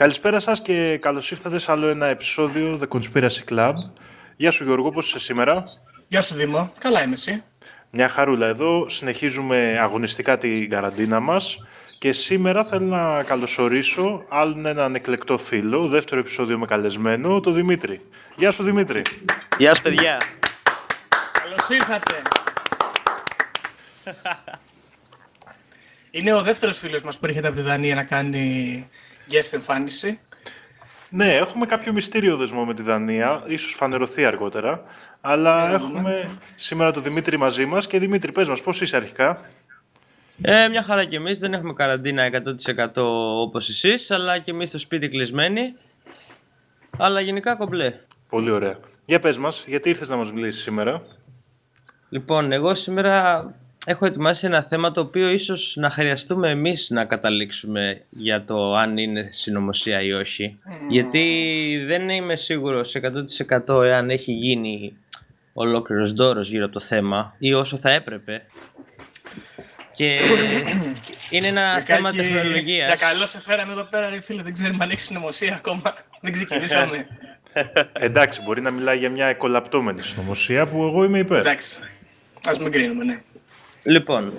Καλησπέρα σας και καλώς ήρθατε σε άλλο ένα επεισόδιο The Conspiracy Club. Γεια σου Γιώργο, πώς είσαι σήμερα; Γεια σου Δήμο, καλά είμαι εσύ; Μια χαρούλα εδώ, συνεχίζουμε αγωνιστικά την καραντίνα μας και σήμερα θέλω να καλωσορίσω άλλον έναν εκλεκτό φίλο, δεύτερο επεισόδιο με καλεσμένο, το Δημήτρη. Γεια σου Δημήτρη. Γεια σου παιδιά. Καλώς ήρθατε. Είναι ο δεύτερος φίλος μας που έρχεται από τη Δανία να κάνει guest εμφάνιση. Ναι, έχουμε κάποιο μυστήριο δεσμό με τη Δανία, ίσως φανερωθεί αργότερα, αλλά έχουμε σήμερα τον Δημήτρη μαζί μας και Δημήτρη, πες μας, πώς είσαι αρχικά; Ε, μια χαρά κι εμείς, δεν έχουμε καραντίνα 100% όπως εσείς, αλλά και εμείς στο σπίτι κλεισμένοι, αλλά γενικά κομπλέ. Πολύ ωραία. Για πες μας, γιατί ήρθες να μας μιλήσεις σήμερα; Λοιπόν, εγώ σήμερα έχω ετοιμάσει ένα θέμα το οποίο ίσως να χρειαστούμε εμείς να καταλήξουμε για το αν είναι συνωμοσία ή όχι. Γιατί δεν είμαι σίγουρος 100% εάν έχει γίνει ολόκληρος δώρος γύρω από το θέμα ή όσο θα έπρεπε. Και είναι ένα θέμα Κάκη, τεχνολογίας. Για καλό σε φέραμε εδώ πέρα, ρε φίλε. Δεν ξέρουμε αν έχει συνωμοσία ακόμα. Δεν ξεκινήσαμε. Εντάξει, μπορεί να μιλάει για μια εκολαπτώμενη συνωμοσία που εγώ είμαι υπέρ. Εντάξει. Ας μην κρίνουμε, ναι. Λοιπόν,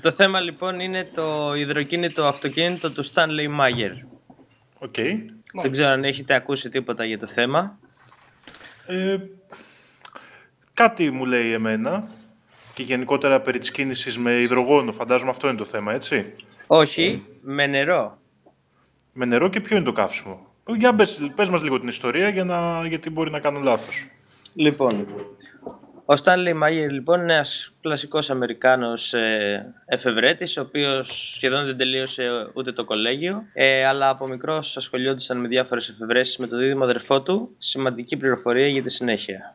το θέμα λοιπόν είναι το υδροκίνητο αυτοκίνητο του Stanley Meyer. OK. Δεν ξέρω αν έχετε ακούσει τίποτα για το θέμα. Ε, κάτι μου λέει εμένα και γενικότερα περί της κίνησης με υδρογόνο. Φαντάζομαι αυτό είναι το θέμα, έτσι; Όχι, με νερό. Με νερό και ποιο είναι το καύσιμο; Για πες, πες μας λίγο την ιστορία για να, γιατί μπορεί να κάνω λάθος. Λοιπόν, ο Stanley Mayer λοιπόν είναι ένας κλασικός Αμερικάνος ε, εφευρέτης, ο οποίος σχεδόν δεν τελείωσε ούτε το κολέγιο, ε, αλλά από μικρός ασχολιόντουσαν με διάφορες εφευρέσεις με το δίδυμο αδερφό του, σημαντική πληροφορία για τη συνέχεια.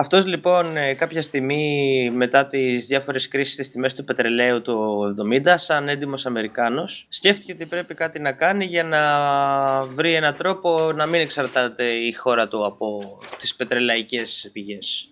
Αυτός λοιπόν ε, κάποια στιγμή μετά τις διάφορες κρίσεις στις τιμές του πετρελαίου του 70 σαν έντιμος Αμερικάνος σκέφτηκε ότι πρέπει κάτι να κάνει για να βρει έναν τρόπο να μην εξαρτάται η χώρα του από τις πετρελαϊκές πηγές.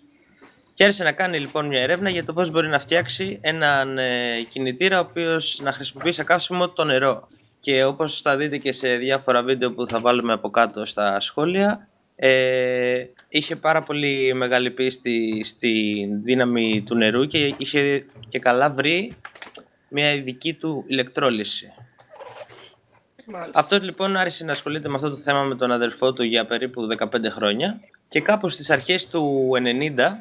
Και άρχισε να κάνει λοιπόν μια έρευνα για το πώς μπορεί να φτιάξει έναν ε, κινητήρα ο οποίος να χρησιμοποιεί σαν καύσιμο το νερό. Και όπως θα δείτε και σε διάφορα βίντεο που θα βάλουμε από κάτω στα σχόλια, ε, είχε πάρα πολύ μεγάλη πίστη στη δύναμη του νερού και είχε και καλά βρει μια ειδική του ηλεκτρόλυση. Μάλιστα. Αυτός λοιπόν άρχισε να ασχολείται με αυτό το θέμα με τον αδερφό του για περίπου 15 χρόνια και κάπου στις αρχές του 90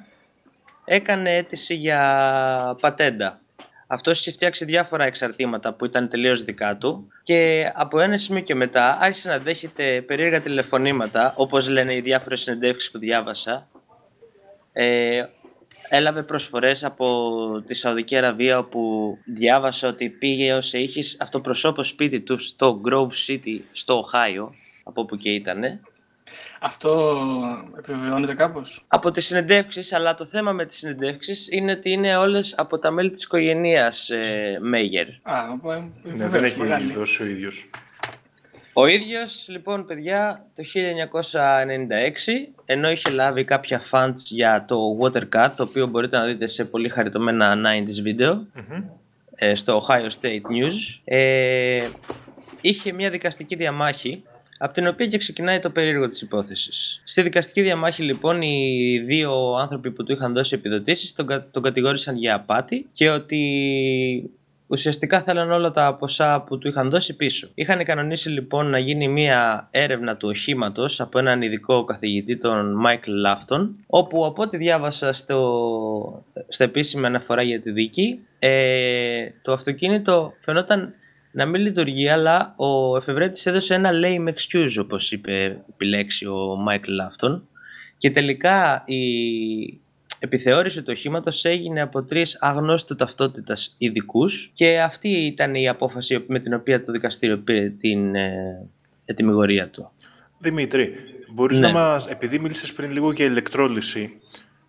έκανε αίτηση για πατέντα. Αυτό είχε φτιάξει διάφορα εξαρτήματα που ήταν τελείως δικά του και από ένα σημείο και μετά άρχισε να δέχεται περίεργα τηλεφωνήματα, όπως λένε οι διάφορες συνεντεύξεις που διάβασα. Ε, έλαβε προσφορές από τη Σαουδική Αραβία όπου διάβασα ότι πήγε ως είχε αυτοπροσώπο σπίτι του στο Grove City στο Οχάιο, από όπου και ήτανε. Αυτό επιβεβαιώνεται κάπως. από τις συνεντεύξεις, αλλά το θέμα με τις συνεντεύξεις είναι ότι είναι όλες από τα μέλη της οικογένειας ε, Μέγερ. Α, οπότε, Ναι, βεβαίως, δεν έχει μεγάλη. δώσει ο ίδιος. Ο ίδιος, λοιπόν, παιδιά, το 1996, ενώ είχε λάβει κάποια funds για το Watercat, το οποίο μπορείτε να δείτε σε πολύ χαριτωμένα 90s βίντεο, ε, στο Ohio State News, ε, είχε μια δικαστική διαμάχη, από την οποία και ξεκινάει το περίεργο της υπόθεσης. Στη δικαστική διαμάχη, λοιπόν, οι δύο άνθρωποι που του είχαν δώσει επιδοτήσεις τον, κα- τον κατηγόρησαν για απάτη και ότι ουσιαστικά θέλαν όλα τα ποσά που του είχαν δώσει πίσω. Είχαν κανονίσει λοιπόν να γίνει μια έρευνα του οχήματος από έναν ειδικό καθηγητή, τον Μάικλ Λάφτον, όπου από ό,τι διάβασα στο, στα επίσημη αναφορά για τη δίκη, ε, το αυτοκίνητο φαινόταν να μην λειτουργεί, αλλά ο εφευρέτης έδωσε ένα lame excuse, όπως είπε επιλέξει ο Μάικλ Λάφτον, και τελικά η επιθεώρηση του οχήματος έγινε από τρεις αγνώστου ταυτότητας ειδικούς και αυτή ήταν η απόφαση με την οποία το δικαστήριο πήρε την ε, ετοιμιγορία του. Δημήτρη, μπορείς Ναι. να μας, επειδή μίλησες πριν λίγο για ηλεκτρόλυση,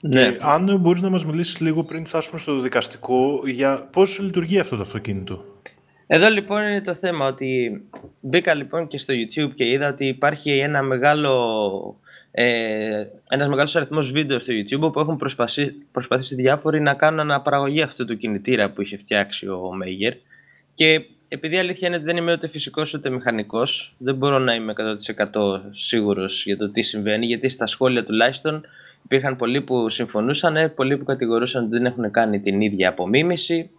Ναι. και αν μπορείς να μας μιλήσεις λίγο πριν φτάσουμε στο δικαστικό για πώς λειτουργεί αυτό το αυτοκίνητο; Εδώ λοιπόν είναι το θέμα ότι μπήκα λοιπόν και στο YouTube και είδα ότι υπάρχει ένα μεγάλο, ε, ένας μεγάλος αριθμός βίντεο στο YouTube που έχουν προσπαθήσει, προσπαθήσει διάφοροι να κάνουν αναπαραγωγή αυτού του κινητήρα που είχε φτιάξει ο Μέγερ και επειδή η αλήθεια είναι ότι δεν είμαι ούτε φυσικός ούτε μηχανικός, δεν μπορώ να είμαι 100% σίγουρος για το τι συμβαίνει, γιατί στα σχόλια τουλάχιστον υπήρχαν πολλοί που συμφωνούσαν, πολλοί που κατηγορούσαν ότι δεν έχουν κάνει την ίδια απομίμηση.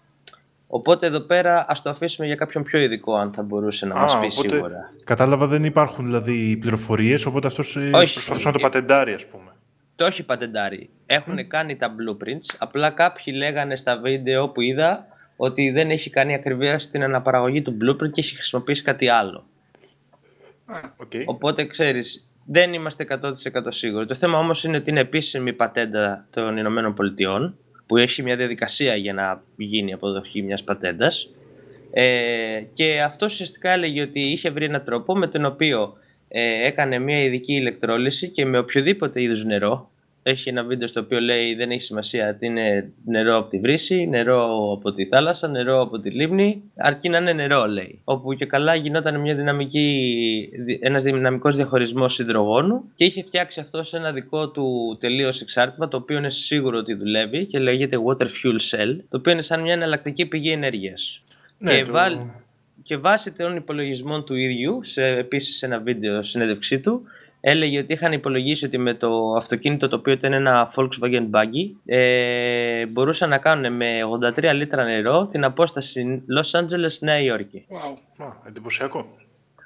Οπότε εδώ πέρα ας το αφήσουμε για κάποιον πιο ειδικό, αν θα μπορούσε να μας πει οπότε, σίγουρα. Κατάλαβα δεν υπάρχουν δηλαδή πληροφορίες, οπότε αυτός προσπαθούσε να το πατεντάρει, ας πούμε. Το έχει πατεντάρει. Έχουν κάνει τα blueprints. Απλά κάποιοι λέγανε στα βίντεο που είδα ότι δεν έχει κάνει ακριβία στην αναπαραγωγή του blueprint και έχει χρησιμοποιήσει κάτι άλλο. Okay. Οπότε ξέρεις, δεν είμαστε 100% σίγουροι. Το θέμα όμως είναι ότι είναι επίσημη πατέντα των Ηνωμένων Πολιτειών που έχει μια διαδικασία για να γίνει αποδοχή μιας πατέντας. Ε, και αυτό ουσιαστικά έλεγε ότι είχε βρει έναν τρόπο με τον οποίο ε, έκανε μια ειδική ηλεκτρόλυση και με οποιοδήποτε είδους νερό έχει ένα βίντεο στο οποίο λέει δεν έχει σημασία ότι είναι νερό από τη βρύση, νερό από τη θάλασσα, νερό από τη λίμνη, αρκεί να είναι νερό λέει. Όπου και καλά γινόταν μια δυναμική, ένας δυναμικός διαχωρισμός υδρογόνου και είχε φτιάξει αυτό σε ένα δικό του τελείως εξάρτημα το οποίο είναι σίγουρο ότι δουλεύει και λέγεται Water Fuel Cell, το οποίο είναι σαν μια εναλλακτική πηγή ενέργειας. Ναι, και, το... και βάσει των υπολογισμών του ίδιου, σε, επίσης σε ένα βίντεο συνέντευξή του, έλεγε ότι είχαν υπολογίσει ότι με το αυτοκίνητο το οποίο ήταν ένα Volkswagen Buggy ε, μπορούσαν να κάνουν με 83 λίτρα νερό την απόσταση Los Angeles Νέα Υόρκη. Wow. εντυπωσιακό.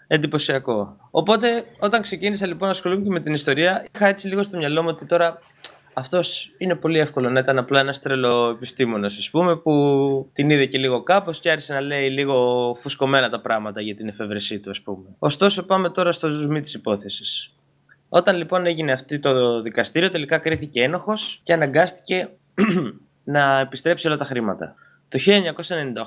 Εντυπωσιακό. Οπότε όταν ξεκίνησα λοιπόν να ασχολούμαι και με την ιστορία είχα έτσι λίγο στο μυαλό μου ότι τώρα αυτός είναι πολύ εύκολο να ήταν απλά ένας τρελό επιστήμονα, ας πούμε, που την είδε και λίγο κάπως και άρχισε να λέει λίγο φουσκωμένα τα πράγματα για την εφευρεσή του, ας πούμε. Ωστόσο, πάμε τώρα στο ζουμί της υπόθεσης. Όταν λοιπόν έγινε αυτό το δικαστήριο, τελικά κρίθηκε ένοχος και αναγκάστηκε να επιστρέψει όλα τα χρήματα. Το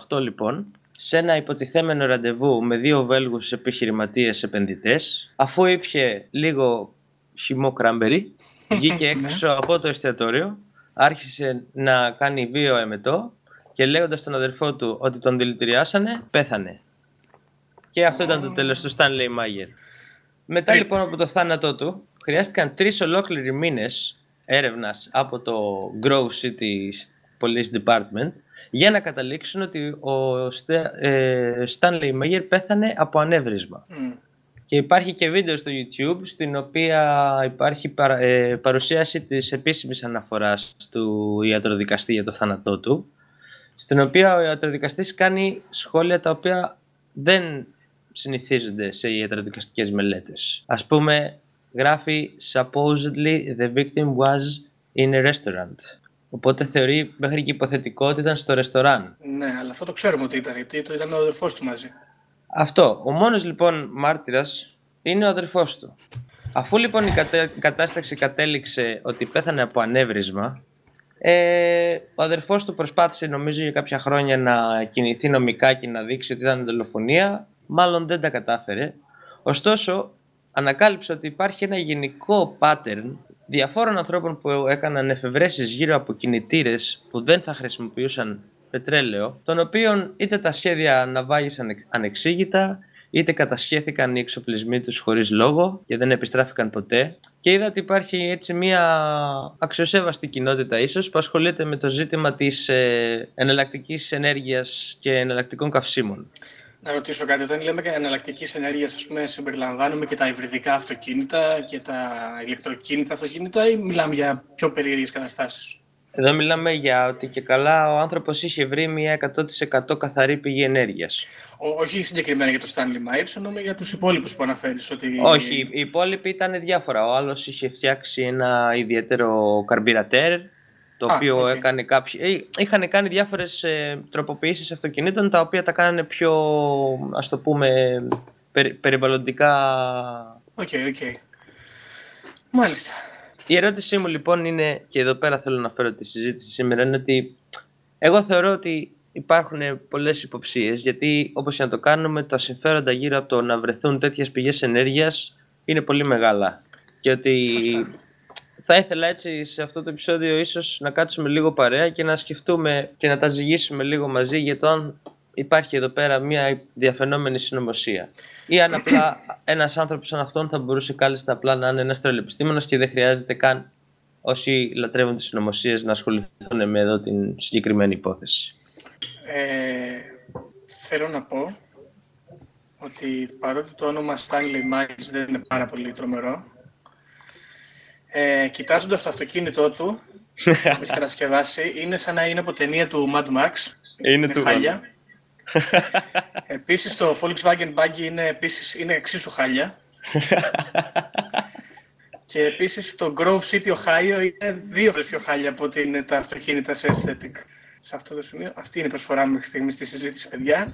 1998 λοιπόν, σε ένα υποτιθέμενο ραντεβού με δύο Βέλγους επιχειρηματίες επενδυτές, αφού ήπια λίγο χυμό κράμπερι, βγήκε έξω από το εστιατόριο, άρχισε να κάνει βίο εμετό και λέγοντας στον αδερφό του ότι τον δηλητηριάσανε, πέθανε. Και αυτό ήταν το τέλος του Stanley Mayer. Μετά ε, λοιπόν από το θάνατό του, χρειάστηκαν τρεις ολόκληροι μήνες έρευνας από το Grove City Police Department για να καταλήξουν ότι ο ε, Stanley Mayer πέθανε από ανέβρισμα. Και υπάρχει και βίντεο στο YouTube στην οποία υπάρχει ε, παρουσίαση της επίσημης αναφοράς του ιατροδικαστή για το θάνατό του στην οποία ο ιατροδικαστής κάνει σχόλια τα οποία δεν συνηθίζονται σε ιατροδικαστικές μελέτες. Ας πούμε, γράφει «Supposedly the victim was in a restaurant». Οπότε θεωρεί μέχρι και υποθετικό ότι ήταν στο ρεστοράν. Ναι, αλλά αυτό το ξέρουμε ότι ήταν, γιατί το ήταν ο αδερφός του μαζί. Αυτό. Ο μόνος λοιπόν μάρτυρας είναι ο αδερφός του. Αφού λοιπόν η, κατάσταση κατέληξε ότι πέθανε από ανέβρισμα, ε, ο αδερφός του προσπάθησε νομίζω για κάποια χρόνια να κινηθεί νομικά και να δείξει ότι ήταν δολοφονία μάλλον δεν τα κατάφερε. Ωστόσο, ανακάλυψε ότι υπάρχει ένα γενικό pattern διαφόρων ανθρώπων που έκαναν εφευρέσεις γύρω από κινητήρες που δεν θα χρησιμοποιούσαν πετρέλαιο, των οποίων είτε τα σχέδια ναυάγησαν ανεξήγητα, είτε κατασχέθηκαν οι εξοπλισμοί τους χωρίς λόγο και δεν επιστράφηκαν ποτέ. Και είδα ότι υπάρχει έτσι μια αξιοσέβαστη κοινότητα ίσως που ασχολείται με το ζήτημα της ε, εναλλακτικής ενέργειας και εναλλακτικών καυσίμων. Να ρωτήσω κάτι. Όταν λέμε για εναλλακτική ενέργεια, ας πούμε, συμπεριλαμβάνουμε και τα υβριδικά αυτοκίνητα και τα ηλεκτροκίνητα αυτοκίνητα, ή μιλάμε για πιο περίεργες καταστάσεις; Εδώ μιλάμε για ότι και καλά ο άνθρωπος είχε βρει μια 100% καθαρή πηγή ενέργειας. Όχι συγκεκριμένα για το Stanley Myers, εννοούμε για τους υπόλοιπους που αναφέρεις. Ότι... Όχι, οι υπόλοιποι ήταν διάφορα. Ο άλλος είχε φτιάξει ένα ιδιαίτερο καρμπιρατέρ το οποίο έκανε κάποιοι... Ε, είχαν κάνει διάφορες ε, τροποποιήσεις αυτοκινήτων τα οποία τα κάνανε πιο, ας το πούμε, περιβαλλοντικά... OK, okay, OK. Okay. Μάλιστα. Η ερώτησή μου λοιπόν είναι, και εδώ πέρα θέλω να φέρω τη συζήτηση σήμερα, είναι ότι εγώ θεωρώ ότι υπάρχουν πολλές υποψίες, γιατί όπως και να το κάνουμε, τα συμφέροντα γύρω από το να βρεθούν τέτοιες πηγές ενέργειας είναι πολύ μεγάλα. Και ότι θα ήθελα έτσι σε αυτό το επεισόδιο ίσως να κάτσουμε λίγο παρέα και να σκεφτούμε και να τα ζυγίσουμε λίγο μαζί για το αν υπάρχει εδώ πέρα μια διαφαινόμενη συνωμοσία. Ή αν απλά ένας άνθρωπος σαν αυτόν θα μπορούσε κάλλιστα απλά να είναι ένας τρελεπιστήμονας και δεν χρειάζεται καν όσοι λατρεύουν τις συνωμοσίες να ασχοληθούν με εδώ την συγκεκριμένη υπόθεση. Ε, θέλω να πω ότι παρότι το όνομα Stanley Miles δεν είναι πάρα πολύ τρομερό, ε, κοιτάζοντας το αυτοκίνητό του, που έχει κατασκευάσει, είναι σαν να είναι από ταινία του Mad Max. Είναι του χάλια. Επίσης το Volkswagen Buggy είναι, επίσης, είναι εξίσου χάλια. και επίσης το Grove City Ohio είναι δύο φορές πιο χάλια από ότι είναι τα αυτοκίνητα σε aesthetic. Σε αυτό το σημείο. Αυτή είναι η προσφορά μου μέχρι στιγμής στη συζήτηση, παιδιά.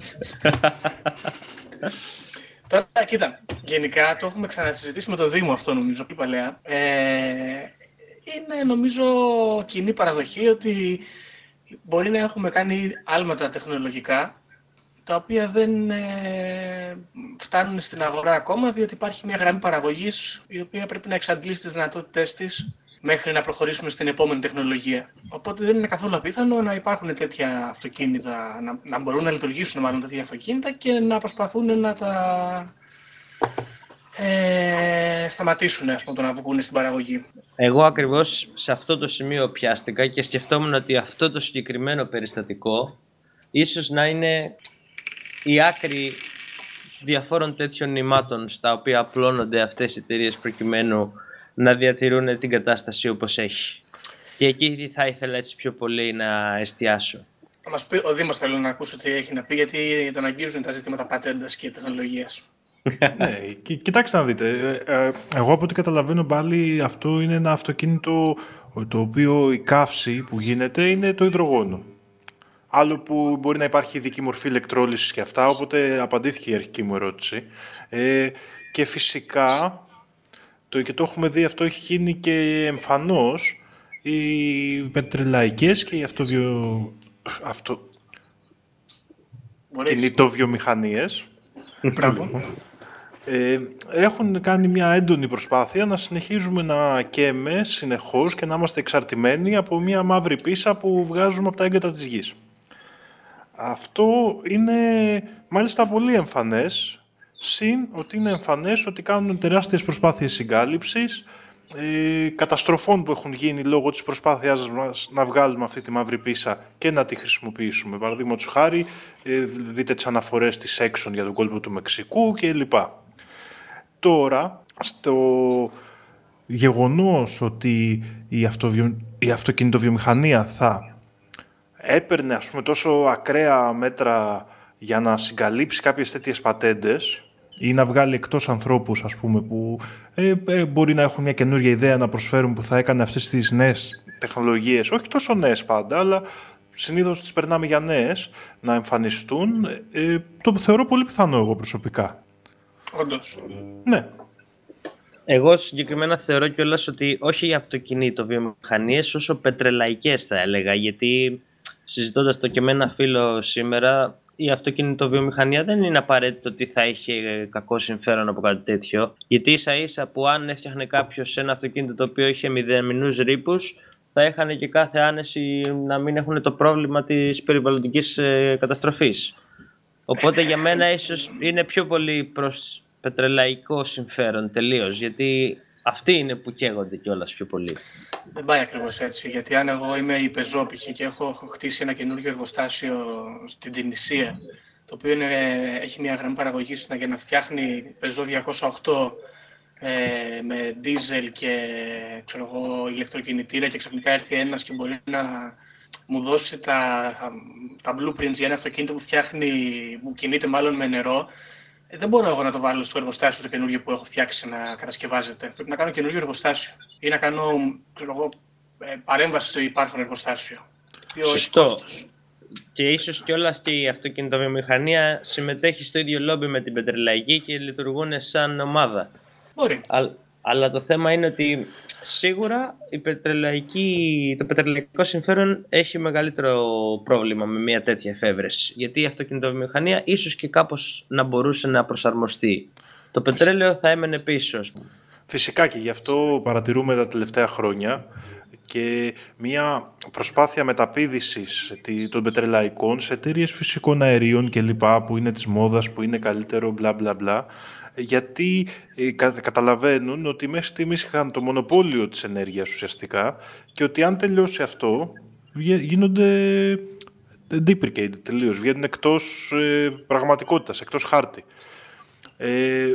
Τώρα, κοίτα, γενικά το έχουμε ξανασυζητήσει με το Δήμο αυτό νομίζω, πιο παλαιά. Ε, είναι νομίζω κοινή παραδοχή ότι μπορεί να έχουμε κάνει άλματα τεχνολογικά τα οποία δεν ε, φτάνουν στην αγορά ακόμα διότι υπάρχει μια γραμμή παραγωγής η οποία πρέπει να εξαντλήσει τις δυνατότητές της μέχρι να προχωρήσουμε στην επόμενη τεχνολογία. Οπότε δεν είναι καθόλου απίθανο να υπάρχουν τέτοια αυτοκίνητα, να, να μπορούν να λειτουργήσουν μάλλον τέτοια αυτοκίνητα και να προσπαθούν να τα ε, σταματήσουν ας πούμε, το να βγουν στην παραγωγή. Εγώ ακριβώς σε αυτό το σημείο πιάστηκα και σκεφτόμουν ότι αυτό το συγκεκριμένο περιστατικό ίσως να είναι η άκρη διαφόρων τέτοιων νημάτων στα οποία απλώνονται αυτές οι εταιρείες προκειμένου να διατηρούν την κατάσταση όπως έχει. Και εκεί θα ήθελα έτσι πιο πολύ να εστιάσω. Θα μας πει ο Δήμος θέλω να ακούσω τι έχει να πει γιατί τον αγγίζουν τα ζητήματα πατέντας και τεχνολογίας. ναι, κοιτάξτε να δείτε. Ε, ε, εγώ από ό,τι καταλαβαίνω πάλι αυτό είναι ένα αυτοκίνητο το οποίο η καύση που γίνεται είναι το υδρογόνο. Άλλο που μπορεί να υπάρχει ειδική μορφή ηλεκτρόλυσης και αυτά, οπότε απαντήθηκε η αρχική μου ερώτηση. Ε, και φυσικά, το, και το έχουμε δει, αυτό έχει γίνει και εμφανώς, οι πετρελαϊκές και οι αυτοβιο... αυτο... κινητοβιομηχανίες. Μπράβο. Ε, έχουν κάνει μια έντονη προσπάθεια να συνεχίζουμε να καίμε συνεχώς και να είμαστε εξαρτημένοι από μια μαύρη πίσα που βγάζουμε από τα έγκατα της γης. Αυτό είναι μάλιστα πολύ εμφανές, συν ότι είναι εμφανές ότι κάνουν τεράστιες προσπάθειες συγκάλυψης, ε, καταστροφών που έχουν γίνει λόγω της προσπάθειάς μας να βγάλουμε αυτή τη μαύρη πίσα και να τη χρησιμοποιήσουμε. Παραδείγματος χάρη, ε, δείτε τις αναφορές της Exxon για τον κόλπο του Μεξικού κλπ. Τώρα, στο γεγονός ότι η, αυτοβιο... η αυτοκινητοβιομηχανία θα έπαιρνε ας πούμε, τόσο ακραία μέτρα για να συγκαλύψει κάποιες τέτοιες πατέντες ή να βγάλει εκτός ανθρώπους ας πούμε, που ε, ε, μπορεί να έχουν μια καινούργια ιδέα να προσφέρουν που θα έκανε αυτές τις νέες τεχνολογίες, όχι τόσο νέες πάντα, αλλά συνήθως τις περνάμε για νέες, να εμφανιστούν, ε, το θεωρώ πολύ πιθανό εγώ προσωπικά. Όντως. Ναι. Εγώ συγκεκριμένα θεωρώ κιόλας ότι όχι για αυτοκινήτο βιομηχανίες, όσο πετρελαϊκές θα έλεγα, γιατί συζητώντας το και με ένα φίλο σήμερα, η αυτοκινητοβιομηχανία δεν είναι απαραίτητο ότι θα είχε κακό συμφέρον από κάτι τέτοιο. Γιατί ίσα ίσα που αν έφτιαχνε κάποιος ένα αυτοκίνητο το οποίο είχε μηδενινούς ρήπους, θα είχαν και κάθε άνεση να μην έχουν το πρόβλημα της περιβαλλοντικής ε, καταστροφής. Οπότε για μένα ίσως είναι πιο πολύ προς πετρελαϊκό συμφέρον τελείως. Γιατί αυτοί είναι που καίγονται κιόλας πιο πολύ. Δεν πάει ακριβώς έτσι. Γιατί αν εγώ είμαι η πεζόπηχη και έχω χτίσει ένα καινούργιο εργοστάσιο στην Τινησία, το οποίο είναι, έχει μια γραμμή παραγωγής για να φτιάχνει πεζό 208 ε, με δίζελ και ξέρω εγώ, ηλεκτροκινητήρα και ξαφνικά έρθει ένας και μπορεί να μου δώσει τα, τα blueprints για ένα αυτοκίνητο που φτιάχνει, που κινείται μάλλον με νερό, ε, δεν μπορώ εγώ να το βάλω στο εργοστάσιο το καινούργιο που έχω φτιάξει να κατασκευάζεται. Πρέπει να κάνω καινούργιο εργοστάσιο ή να κάνω εγώ, ε, παρέμβαση στο υπάρχον εργοστάσιο. Σωστό. Και ίσως κιόλας και η αυτοκινητοβιομηχανία συμμετέχει στο ίδιο λόμπι με την πετρελαϊκή και λειτουργούν σαν ομάδα. Μπορεί. Αλλά το θέμα είναι ότι σίγουρα η πετρελαϊκή, το πετρελαϊκό συμφέρον έχει μεγαλύτερο πρόβλημα με μια τέτοια εφεύρεση. Γιατί η αυτοκινητοβιομηχανία ίσως και κάπως να μπορούσε να προσαρμοστεί. Το πετρέλαιο θα έμενε πίσω. Φυσικά και γι' αυτό παρατηρούμε τα τελευταία χρόνια και μια προσπάθεια μεταπίδησης των πετρελαϊκών σε εταιρείες φυσικών αερίων και λοιπά που είναι της μόδας, που είναι καλύτερο, μπλα μπλα μπλα γιατί ε, καταλαβαίνουν ότι μέχρι στιγμής είχαν το μονοπόλιο της ενέργειας ουσιαστικά και ότι αν τελειώσει αυτό γίνονται deprecated τελείως, βγαίνουν εκτός ε, πραγματικότητας, εκτός χάρτη. Ε,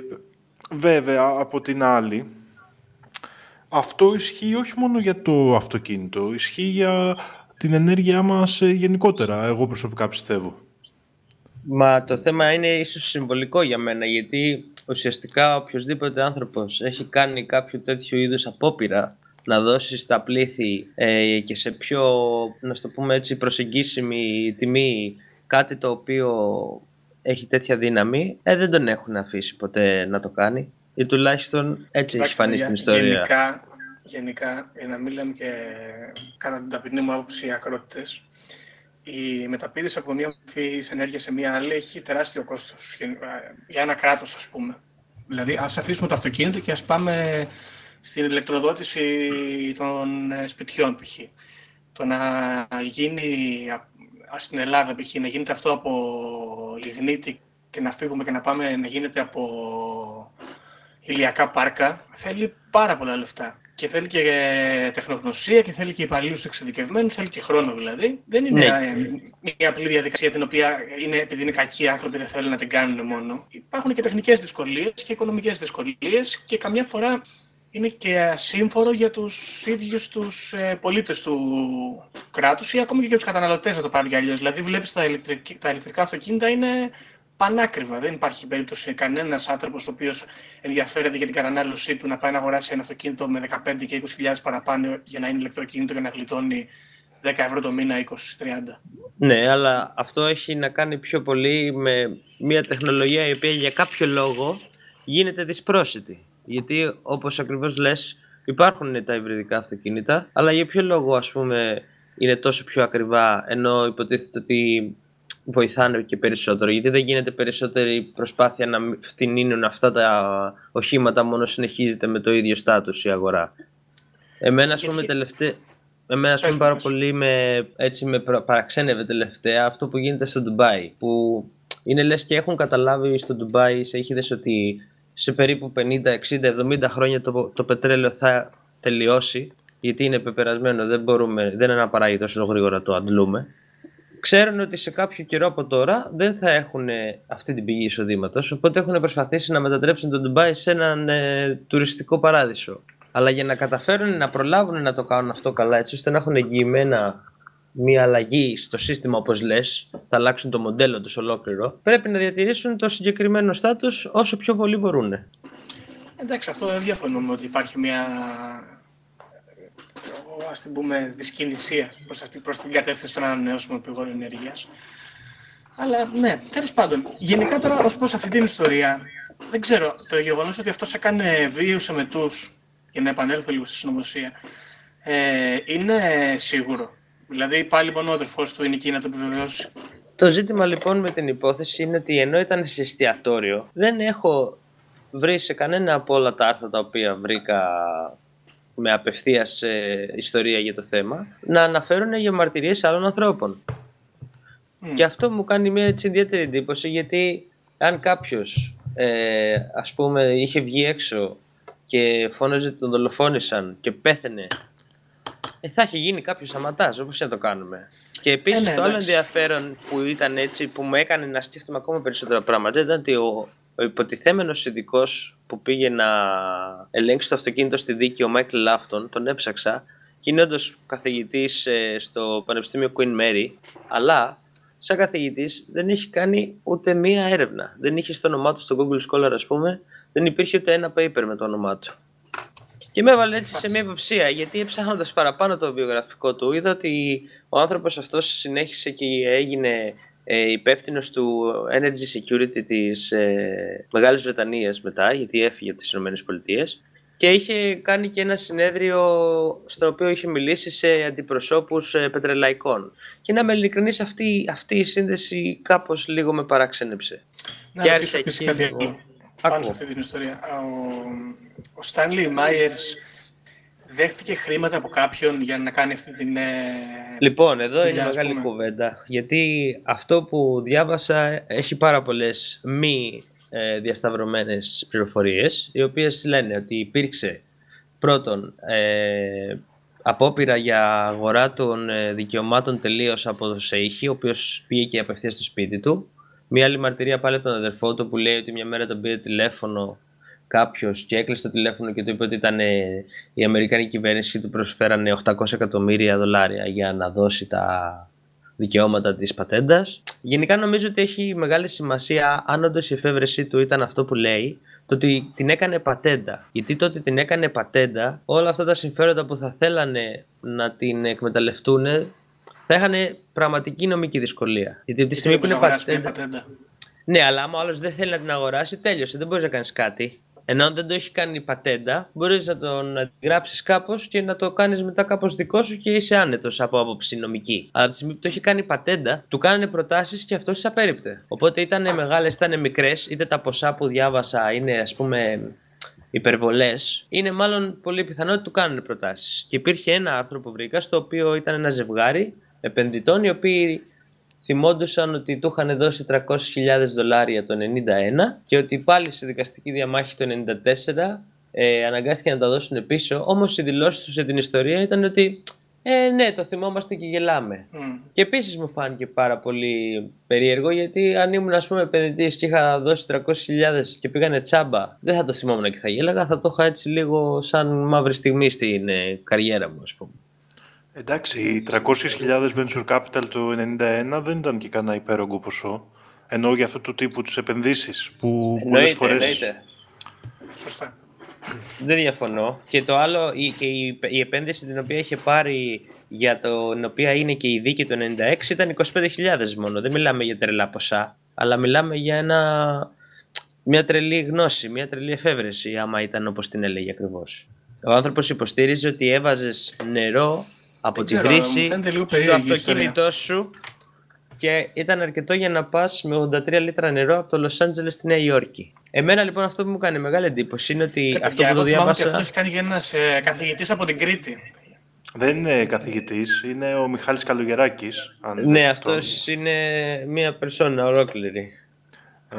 βέβαια, από την άλλη, αυτό ισχύει όχι μόνο για το αυτοκίνητο, ισχύει για την ενέργειά μας ε, γενικότερα, εγώ προσωπικά πιστεύω. Μα το θέμα είναι ίσως συμβολικό για μένα, γιατί ουσιαστικά οποιοδήποτε άνθρωπος έχει κάνει κάποιο τέτοιο είδους απόπειρα να δώσει στα πλήθη ε, και σε πιο, να το πούμε έτσι, προσεγγίσιμη τιμή κάτι το οποίο έχει τέτοια δύναμη, ε, δεν τον έχουν αφήσει ποτέ να το κάνει. Ή τουλάχιστον έτσι έχει φανεί στην ιστορία. Γενικά, γενικά, για να μην λέμε και κατά την ταπεινή μου άποψη οι ακρότητες, η μεταπίδηση από μία μορφή ενέργειας σε μία άλλη έχει τεράστιο κόστος για ένα κράτος, ας πούμε. Δηλαδή, ας αφήσουμε το αυτοκίνητο και ας πάμε στην ηλεκτροδότηση των ε, σπιτιών, π.χ. Το να γίνει στην Ελλάδα, π.χ. να γίνεται αυτό από λιγνίτη και να φύγουμε και να πάμε να γίνεται από ηλιακά πάρκα, θέλει πάρα πολλά λεφτά. Και θέλει και τεχνογνωσία και θέλει και υπαλλήλους εξειδικευμένους, θέλει και χρόνο δηλαδή. Δεν είναι ναι. μια απλή διαδικασία την οποία είναι, επειδή είναι κακοί άνθρωποι δεν θέλουν να την κάνουν μόνο. Υπάρχουν και τεχνικές δυσκολίες και οικονομικές δυσκολίες και καμιά φορά είναι και ασύμφορο για τους ίδιους τους ε, πολίτες του κράτους ή ακόμη και για τους καταναλωτές, να το πάρουν για αλλιώς. Δηλαδή, βλέπεις τα, τα ηλεκτρικά αυτοκίνητα είναι πανάκριβα. Δεν υπάρχει περίπτωση κανένας άνθρωπος ο οποίος ενδιαφέρεται για την κατανάλωσή του να πάει να αγοράσει ένα αυτοκίνητο με 15 και 20.000 παραπάνω για να είναι ηλεκτροκίνητο και να γλιτώνει 10 ευρώ το μήνα, 20-30. Ναι, αλλά αυτό έχει να κάνει πιο πολύ με μια τεχνολογία η οποία για κάποιο λόγο γίνεται δυσπρόσιτη. Γιατί όπως ακριβώς λες υπάρχουν τα υβριδικά αυτοκίνητα, αλλά για ποιο λόγο ας πούμε είναι τόσο πιο ακριβά ενώ υποτίθεται ότι βοηθάνε και περισσότερο. Γιατί δεν γίνεται περισσότερη προσπάθεια να φτηνίνουν αυτά τα οχήματα μόνο συνεχίζεται με το ίδιο στάτους η αγορά. Εμένα, ας πούμε, τελευταία... Εμένα, ας πούμε, πάρα πολύ με, έτσι, με παραξένευε τελευταία αυτό που γίνεται στο Ντουμπάι. Που είναι λες και έχουν καταλάβει στο Ντουμπάι, σε έχει δες ότι σε περίπου 50, 60, 70 χρόνια το, το πετρέλαιο θα τελειώσει. Γιατί είναι πεπερασμένο, δεν μπορούμε, δεν αναπαράγει τόσο γρήγορα το αντλούμε ξέρουν ότι σε κάποιο καιρό από τώρα δεν θα έχουν αυτή την πηγή εισοδήματος. Οπότε έχουν προσπαθήσει να μετατρέψουν τον Ντουμπάι σε έναν ε, τουριστικό παράδεισο. Αλλά για να καταφέρουν να προλάβουν να το κάνουν αυτό καλά, έτσι ώστε να έχουν εγγυημένα μια αλλαγή στο σύστημα, όπως λες, θα αλλάξουν το μοντέλο τους ολόκληρο, πρέπει να διατηρήσουν το συγκεκριμένο στάτους όσο πιο πολύ μπορούν. Εντάξει, αυτό δεν διαφωνούμε ότι υπάρχει μια ας την πούμε, δυσκινησία προς, αυτή, προς την κατεύθυνση των ανανεώσιμων πηγών ενέργειας. Αλλά ναι, τέλος πάντων, γενικά τώρα ως προς αυτή την ιστορία, δεν ξέρω, το γεγονός ότι αυτός έκανε βίους εμετούς, για να επανέλθω λίγο στη συνωμοσία, ε, είναι σίγουρο. Δηλαδή πάλι μόνο ο αδερφός του είναι εκεί να το επιβεβαιώσει. Το ζήτημα λοιπόν με την υπόθεση είναι ότι ενώ ήταν σε εστιατόριο, δεν έχω βρει σε κανένα από όλα τα άρθρα τα οποία βρήκα με απευθείας ε, ιστορία για το θέμα, να αναφέρουν για μαρτυρίες άλλων ανθρώπων. Και αυτό μου κάνει μια έτσι ιδιαίτερη εντύπωση γιατί αν κάποιος ε, ας πούμε είχε βγει έξω και φώναζε ότι τον δολοφόνησαν και πέθαινε ε, θα είχε γίνει κάποιος αματά, όπως να το κάνουμε. Και επίσης ε, ναι, το άλλο ενδιαφέρον που ήταν έτσι, που μου έκανε να σκέφτομαι ακόμα περισσότερα πράγματα, ήταν ότι ο, ο υποτιθέμενος ειδικός που πήγε να ελέγξει το αυτοκίνητο στη δίκη, ο Μάικλ Λάφτον, τον έψαξα και είναι όντως καθηγητής ε, στο Πανεπιστήμιο Queen Mary, αλλά σαν καθηγητής δεν έχει κάνει ούτε μία έρευνα. Δεν είχε στο όνομά του στο Google Scholar, ας πούμε, δεν υπήρχε ούτε ένα paper με το όνομά του. Και με έβαλε έτσι σε μια υποψία, γιατί ψάχνοντας παραπάνω το βιογραφικό του, είδα ότι ο άνθρωπος αυτός συνέχισε και έγινε ε, υπεύθυνος του Energy Security της ε, Μεγάλης Βρετανίας μετά, γιατί έφυγε από τις ΗΠΑ και είχε κάνει και ένα συνέδριο στο οποίο είχε μιλήσει σε αντιπροσώπους ε, πετρελαϊκών. Και να με ειλικρινής αυτή, αυτή η σύνδεση κάπως λίγο με παράξενεψε. Να και άρχισε εκεί... Κάτι πάνω σε αυτή την ιστορία. Ο, ο Stanley Myers δέχτηκε χρήματα από κάποιον για να κάνει αυτή την. Ε, λοιπόν, εδώ είναι μεγάλη κουβέντα. Γιατί αυτό που διάβασα έχει πάρα πολλές μη ε, διασταυρωμένες πληροφορίες οι οποίες λένε ότι υπήρξε πρώτον ε, απόπειρα για αγορά των ε, δικαιωμάτων τελείως από το ΣΕΙΧΙ ο οποίος πήγε και απευθείας στο σπίτι του Μία άλλη μαρτυρία πάλι από τον αδερφό του που λέει ότι μια μέρα τον πήρε τηλέφωνο κάποιος και έκλεισε το τηλέφωνο και του είπε ότι ήταν ε, η Αμερικανική κυβέρνηση και του προσφέρανε 800 εκατομμύρια δολάρια για να δώσει τα δικαιώματα της πατέντας. Γενικά νομίζω ότι έχει μεγάλη σημασία αν όντως η εφεύρεσή του ήταν αυτό που λέει το ότι την έκανε πατέντα. Γιατί τότε την έκανε πατέντα, όλα αυτά τα συμφέροντα που θα θέλανε να την εκμεταλλευτούν θα είχαν πραγματική νομική δυσκολία. Γιατί από τη στιγμή που είναι πατέντα. πατέντα. Ναι, αλλά άμα ο άλλος δεν θέλει να την αγοράσει, τέλειωσε. Δεν μπορείς να κάνεις κάτι. Ενώ αν δεν το έχει κάνει πατέντα, μπορείς να τον γράψει κάπως και να το κάνεις μετά κάπως δικό σου και είσαι άνετος από άποψη νομική. Αλλά από τη στιγμή που το έχει κάνει πατέντα, του κάνανε προτάσεις και αυτός τις απέρριπτε. Οπότε ήταν μεγάλες, ήταν μικρές, είτε τα ποσά που διάβασα είναι ας πούμε υπερβολές, είναι μάλλον πολύ πιθανό ότι του κάνουν προτάσεις. Και υπήρχε ένα άρθρο που βρήκα, στο οποίο ήταν ένα ζευγάρι επενδυτών, οι οποίοι θυμόντουσαν ότι του είχαν δώσει 300.000 δολάρια το 91 και ότι πάλι στη δικαστική διαμάχη το 94 ε, αναγκάστηκε να τα δώσουν πίσω. Όμως οι δηλώσεις τους σε την ιστορία ήταν ότι ε, ναι, το θυμόμαστε και γελάμε. Mm. Και επίσης μου φάνηκε πάρα πολύ περίεργο γιατί αν ήμουν ας πούμε επενδυτής και είχα δώσει 300.000 και πήγανε τσάμπα, δεν θα το θυμόμουν και θα γέλαγα. Θα το είχα έτσι λίγο σαν μαύρη στιγμή στην ε, καριέρα μου, ας πούμε. Εντάξει, οι 300.000 venture capital το 1991 δεν ήταν και κανένα υπέρογκο ποσό. Ενώ για αυτού του τύπου τις επενδύσεις που πολλές φορές... Εννοείται. Σωστά. Δεν διαφωνώ. Και το άλλο, η, και η, η επένδυση την οποία είχε πάρει για την οποία είναι και η δίκη το 96 ήταν 25.000 μόνο. Δεν μιλάμε για τρελά ποσά, αλλά μιλάμε για ένα, μια τρελή γνώση, μια τρελή εφεύρεση, άμα ήταν όπως την έλεγε ακριβώς. Ο άνθρωπος υποστήριζε ότι έβαζες νερό από τη χρήση στο αυτοκίνητό σου και ήταν αρκετό για να πας με 83 λίτρα νερό από το Λος Άντζελες στη Νέα Υόρκη. Εμένα λοιπόν αυτό που μου κάνει μεγάλη εντύπωση είναι ότι αυτό που το διάβασα. αυτός έχει κάνει για ένας ε, καθηγητής από την Κρήτη. Δεν είναι καθηγητής, είναι ο Μιχάλης Καλογεράκης. ναι, αυτός είναι μία περσόνα ολόκληρη. Ε,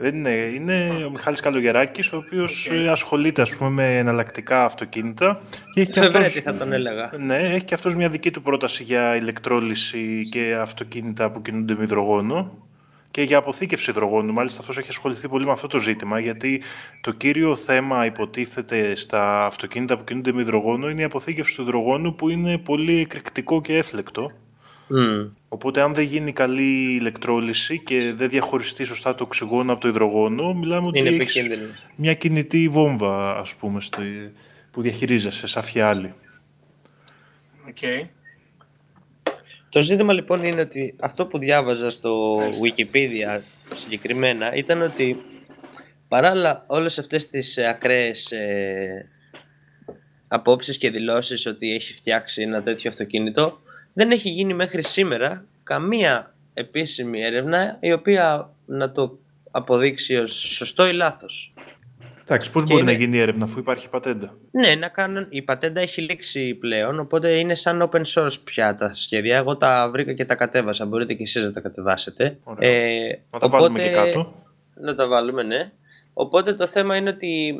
δεν είναι. Είναι ο Μιχάλης Καλογεράκης, ο οποίος okay. ασχολείται ας πούμε, με εναλλακτικά αυτοκίνητα. Και έχει και αυτός, θα τον έλεγα. Ναι, έχει και αυτός μια δική του πρόταση για ηλεκτρόλυση και αυτοκίνητα που κινούνται με υδρογόνο και για αποθήκευση υδρογόνου. Μάλιστα αυτός έχει ασχοληθεί πολύ με αυτό το ζήτημα, γιατί το κύριο θέμα υποτίθεται στα αυτοκίνητα που κινούνται με υδρογόνο είναι η αποθήκευση του υδρογόνου που είναι πολύ εκρηκτικό και έφλεκτο. Mm. Οπότε αν δεν γίνει καλή ηλεκτρόλυση και δεν διαχωριστεί σωστά το οξυγόνο από το υδρογόνο, μιλάμε ότι έχεις μια κινητή βόμβα, ας πούμε, στο, που διαχειρίζεσαι σαν φιάλι. Okay. Το ζήτημα λοιπόν είναι ότι αυτό που διάβαζα στο Wikipedia συγκεκριμένα ήταν ότι παράλληλα όλες αυτές τις ακραίες ε, απόψεις και δηλώσεις ότι έχει φτιάξει ένα τέτοιο αυτοκίνητο δεν έχει γίνει μέχρι σήμερα καμία επίσημη έρευνα η οποία να το αποδείξει ως σωστό ή λάθος. Εντάξει, πώς μπορεί να γίνει η έρευνα αφού υπάρχει πατέντα; Ναι, να κάνουν... η πατέντα έχει λήξει πλέον, οπότε είναι σαν open source πια τα σχέδια. Εγώ τα βρήκα και τα κατέβασα, μπορείτε και εσείς να τα κατεβάσετε. Ε, να τα βάλουμε και κάτω. Να τα βάλουμε, ναι. Οπότε το θέμα είναι ότι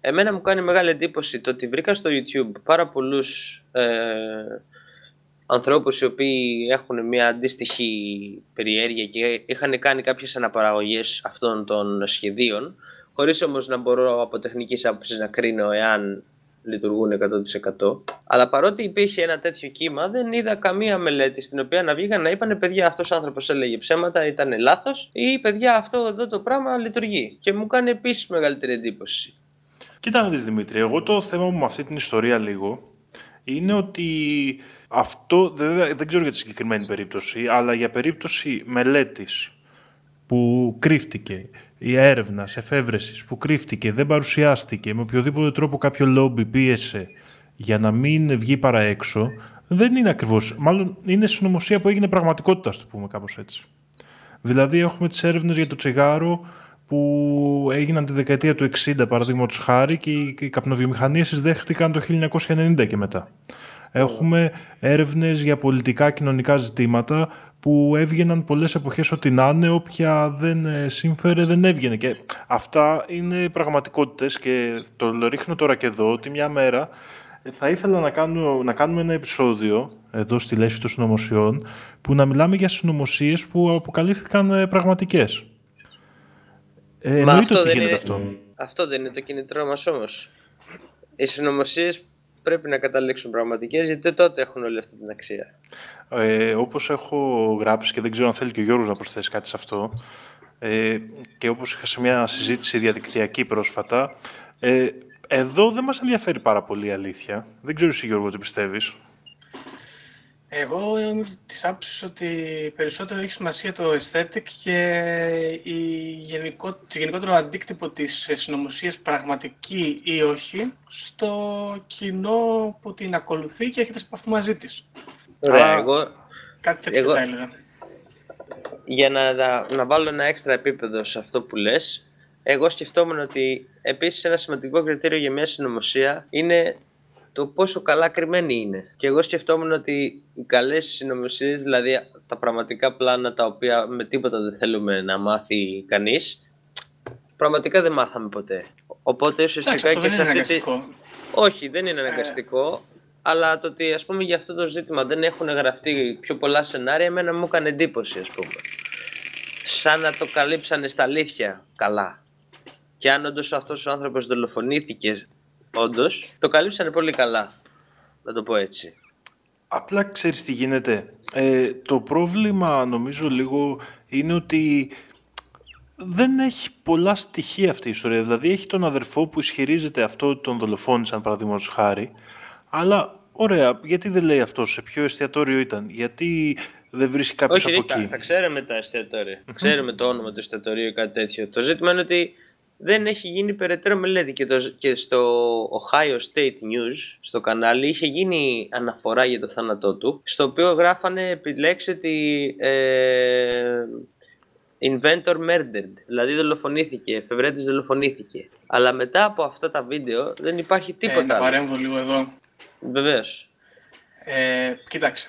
εμένα μου κάνει μεγάλη εντύπωση το ότι βρήκα στο YouTube πάρα πολλούς ε, ανθρώπους οι οποίοι έχουν μια αντίστοιχη περιέργεια και είχαν κάνει κάποιες αναπαραγωγές αυτών των σχεδίων, χωρίς όμως να μπορώ από τεχνικής άποψης να κρίνω εάν λειτουργούν 100%. Αλλά παρότι υπήρχε ένα τέτοιο κύμα, δεν είδα καμία μελέτη στην οποία να βγήκαν να είπαν παιδιά αυτός ο άνθρωπος έλεγε ψέματα, ήταν λάθος, ή παιδιά αυτό εδώ το πράγμα λειτουργεί. Και μου κάνει επίσης μεγαλύτερη εντύπωση. Κοίτα να δεις Δημήτρη, εγώ το θέμα μου με αυτή την ιστορία λίγο είναι ότι αυτό βέβαια δεν ξέρω για τη συγκεκριμένη περίπτωση, αλλά για περίπτωση μελέτης που κρύφτηκε, η έρευνας εφεύρεσης που κρύφτηκε, δεν παρουσιάστηκε, με οποιοδήποτε τρόπο κάποιο λόμπι πίεσε για να μην βγει παρά έξω, δεν είναι ακριβώς, μάλλον είναι συνωμοσία που έγινε πραγματικότητα, το πούμε κάπως έτσι. Δηλαδή έχουμε τις έρευνες για το τσιγάρο που έγιναν τη δεκαετία του 60 παραδείγματος χάρη και οι καπνοβιομηχανίες δέχτηκαν το 1990 και μετά. Έχουμε έρευνες για πολιτικά κοινωνικά ζητήματα που έβγαιναν πολλές εποχές ότι να είναι, όποια δεν ε, σύμφερε δεν έβγαινε. Και αυτά είναι πραγματικότητες και το ρίχνω τώρα και εδώ ότι μια μέρα Ε, θα ήθελα να, κάνω, να κάνουμε ένα επεισόδιο εδώ στη Λέση των Συνωμοσιών που να μιλάμε για συνωμοσίες που αποκαλύφθηκαν ε, πραγματικές. Ε, εννοείται ότι γίνεται είναι, αυτό. Αυτό δεν είναι το κινητρό μας όμως. Οι συνωμοσίες πρέπει να καταλήξουν πραγματικές γιατί τότε έχουν όλη αυτή την αξία. Ε, όπως έχω γράψει και δεν ξέρω αν θέλει και ο Γιώργος να προσθέσει κάτι σε αυτό ε, και όπως είχα σε μια συζήτηση διαδικτυακή πρόσφατα ε, εδώ δεν μας ενδιαφέρει πάρα πολύ η αλήθεια. Δεν ξέρω εσύ Γιώργο τι πιστεύεις. Εγώ είμαι της άποψης ότι περισσότερο έχει σημασία το aesthetic και η γενικό, το γενικότερο αντίκτυπο της συνωμοσίας πραγματική ή όχι στο κοινό που την ακολουθεί και έχετε σε επαφή μαζί της. Ωραία, εγώ, Κάτι τέτοιο εγώ- θα έλεγα. για να, να, να βάλω ένα έξτρα επίπεδο σε αυτό που λες, εγώ σκεφτόμουν ότι επίσης ένα σημαντικό κριτήριο για μια συνωμοσία είναι το πόσο καλά κρυμμένη είναι. Και εγώ σκεφτόμουν ότι οι καλές συνωμοσίες, δηλαδή τα πραγματικά πλάνα τα οποία με τίποτα δεν θέλουμε να μάθει κανείς, πραγματικά δεν μάθαμε ποτέ. Οπότε Εντάξει, ουσιαστικά αυτό και δεν σε είναι αυτή τη... αναγκαστικό. Όχι, δεν είναι αναγκαστικό. Αλλά το ότι ας πούμε για αυτό το ζήτημα δεν έχουν γραφτεί πιο πολλά σενάρια, εμένα μου έκανε εντύπωση ας πούμε. Σαν να το καλύψανε στα αλήθεια καλά. Και αν όντως αυτός ο άνθρωπος δολοφονήθηκε, όντως, το καλύψανε πολύ καλά. Να το πω έτσι. Απλά ξέρεις τι γίνεται. Ε, το πρόβλημα νομίζω λίγο είναι ότι δεν έχει πολλά στοιχεία αυτή η ιστορία. Δηλαδή έχει τον αδερφό που ισχυρίζεται αυτό ότι τον δολοφόνησαν παραδείγματος χάρη. Αλλά ωραία, γιατί δεν λέει αυτό, σε ποιο εστιατόριο ήταν, γιατί δεν βρίσκει κάποιος Όχι, από τα, εκεί; τα ξέρουμε τα εστιατόρια. Ξέρουμε το όνομα του εστιατορίου ή κάτι τέτοιο. Το ζήτημα είναι ότι δεν έχει γίνει περαιτέρω μελέτη και, το, και στο Ohio State News, στο κανάλι, είχε γίνει αναφορά για το θάνατό του, στο οποίο γράφανε επί λέξη ότι ε, inventor murdered, δηλαδή δολοφονήθηκε, εφευρέτης δολοφονήθηκε. Αλλά μετά από αυτά τα βίντεο δεν υπάρχει Ε, τίποτα να άλλο. παρέμβω λίγο εδώ. Βεβαίως. Ε, κοίταξε.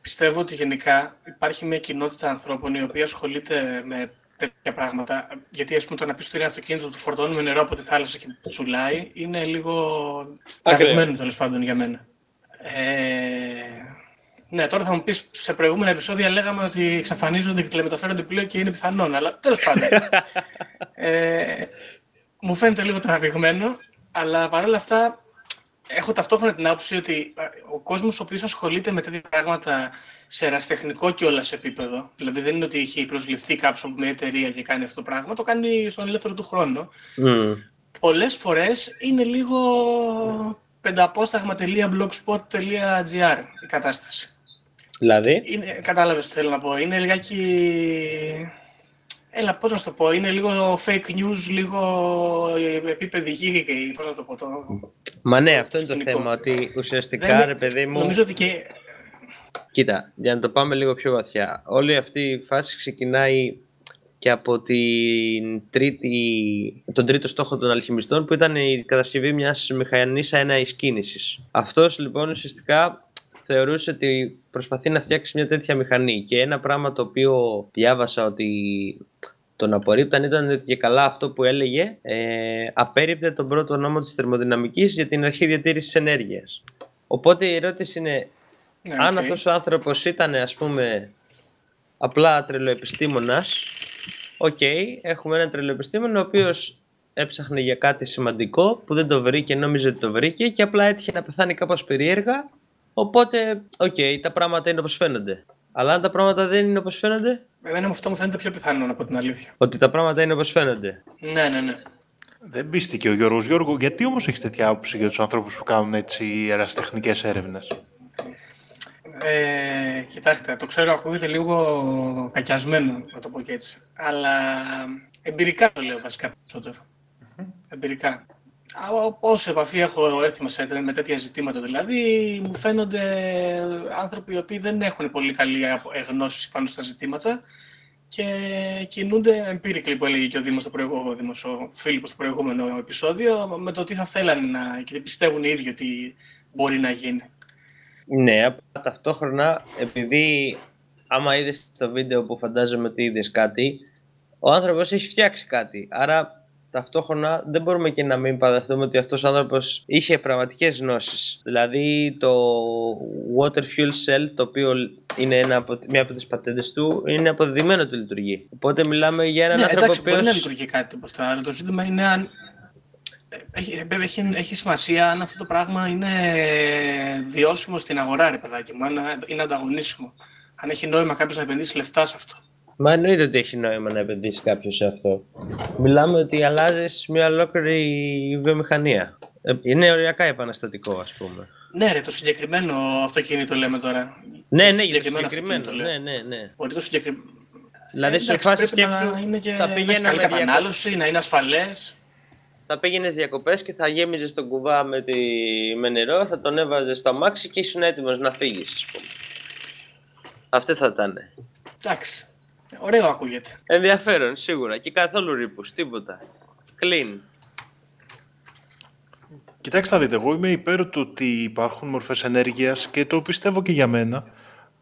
Πιστεύω ότι γενικά υπάρχει μια κοινότητα ανθρώπων η οποία ασχολείται με τέτοια πράγματα. Γιατί, ας πούμε, το να πεις ότι είναι αυτοκίνητο του φορτώνουμε νερό από τη θάλασσα και τσουλάει είναι λίγο τραβηγμένο τέλος πάντων για μένα. Ε, ναι, τώρα θα μου πεις σε προηγούμενα επεισόδια λέγαμε ότι εξαφανίζονται και τηλεμεταφέρονται πλοίο και είναι πιθανόν, αλλά τέλος πάντων. ε, μου φαίνεται λίγο τραβηγμένο, αλλά παρόλα αυτά έχω ταυτόχρονα την άποψη ότι α, ο κόσμος ο οποίος ασχολείται με τέτοια πράγματα σε ερασιτεχνικό κιόλα επίπεδο, δηλαδή δεν είναι ότι έχει προσληφθεί κάποιος από μια εταιρεία και κάνει αυτό το πράγμα, το κάνει στον ελεύθερο του χρόνο. Μμ. Πολλές φορές είναι λίγο πενταπόσταγμα.blogspot.gr η κατάσταση. Δηλαδή, Είναι, κατάλαβες τι θέλω να πω. Είναι λιγάκι... Έλα, πώς να σου το πω. Είναι λίγο fake news, λίγο επίπεδη γη και πώς να το πω. Το... μα ναι, αυτό είναι το σκηνικό. θέμα, ότι ουσιαστικά Δεν- ρε παιδί μου... Νομίζω ότι και... Κοίτα, για να το πάμε λίγο πιο βαθιά. Όλη αυτή η φάση ξεκινάει και από την τρίτη, τον τρίτο στόχο των αλχημιστών που ήταν η κατασκευή μιας μηχανής αέναης κίνησης. Αυτός λοιπόν ουσιαστικά θεωρούσε ότι προσπαθεί να φτιάξει μια τέτοια μηχανή και ένα πράγμα το οποίο διάβασα ότι τον απορρίπταν ήταν ότι και καλά αυτό που έλεγε ε, απέριπτε τον πρώτο νόμο της θερμοδυναμικής για την αρχή διατήρησης ενέργειας. Οπότε η ερώτηση είναι Ναι, αν οκ. αυτός ο άνθρωπος ήταν ας πούμε απλά τρελοεπιστήμονας, οκ, έχουμε έναν τρελοεπιστήμονα ο οποίος έψαχνε για κάτι σημαντικό που δεν το βρήκε, νόμιζε ότι το βρήκε και απλά έτυχε να πεθάνει κάπως περίεργα, οπότε οκ, τα πράγματα είναι όπως φαίνονται. Αλλά αν τα πράγματα δεν είναι όπως φαίνονται, Εμένα αυτό μου φαίνεται πιο πιθανό από την αλήθεια. ότι τα πράγματα είναι όπως φαίνονται. Ναι, ναι, ναι. Δεν πίστηκε ο Γιώργος. Γιώργο, γιατί όμως έχεις τέτοια άποψη για τους ανθρώπους που κάνουν έτσι ερασιτεχνικές έρευνες; Ε, κοιτάξτε, το ξέρω, ακούγεται λίγο κακιασμένο, να το πω και έτσι. Αλλά εμπειρικά το λέω βασικά περισσότερο. Εμπειρικά. Α, Όσο επαφή έχω έρθει σε, με τέτοια ζητήματα δηλαδή, μου φαίνονται άνθρωποι οι οποίοι δεν έχουν πολύ καλή απο- γνώση πάνω στα ζητήματα και κινούνται empirically που έλεγε και ο Δήμος στο προηγούμενο, ο Δήμος, ο Φίλιππος στο προηγούμενο επεισόδιο με το τι θα θέλανε να, και πιστεύουν οι ίδιοι ότι μπορεί να γίνει. Ναι, απλά ταυτόχρονα, επειδή άμα είδες το βίντεο που φαντάζομαι ότι είδες κάτι, ο άνθρωπος έχει φτιάξει κάτι. Άρα ταυτόχρονα δεν μπορούμε και να μην παραδεχτούμε ότι αυτός ο άνθρωπος είχε πραγματικές γνώσεις. Δηλαδή το water fuel cell, το οποίο είναι ένα από, μία από τις πατέντες του, είναι αποδεδειμένο ότι λειτουργεί. Οπότε μιλάμε για έναν Ναι, άνθρωπο εντάξει, ο μπορεί να οποίος... λειτουργεί κάτι από αυτά, αλλά το ζήτημα είναι αν. Έχει, έχει, έχει σημασία αν αυτό το πράγμα είναι βιώσιμο στην αγορά, ρε παιδάκι μου, αν είναι ανταγωνίσιμο. Αν έχει νόημα κάποιος να επενδύσει λεφτά σε αυτό. Μα εννοείται ότι έχει νόημα να επενδύσει κάποιος σε αυτό. Μιλάμε ότι αλλάζει μια ολόκληρη βιομηχανία. Ε, Είναι οριακά επαναστατικό, ας πούμε. Ναι, ρε, το συγκεκριμένο αυτοκίνητο λέμε τώρα. Ναι, Το ναι, για το συγκεκριμένο συγκεκριμένο. αυτοκίνητο, λέω. Ναι, ναι, ναι. Μπορεί το συγκεκριμένο. Δηλαδή, σε εντάξει, φάση πρέπει να σκέψου, είναι και θα να έχει πηγαίναμε καλή διακοπές. κατανάλωση, να είναι ασφαλές. Θα πήγαινες διακοπές και θα γέμιζες τον κουβά με, τη... με νερό, θα τον έβαζες στο αμάξι και ήσουν έτοιμος να φύγεις, ας πούμε. Αυτό θα ήταν. Εντάξει. Ωραίο ακούγεται. Ενδιαφέρον, σίγουρα. Και καθόλου ρήπου, τίποτα. Clean. Κοιτάξτε να δείτε, εγώ είμαι υπέρ του ότι υπάρχουν μορφές ενέργειας και το πιστεύω και για μένα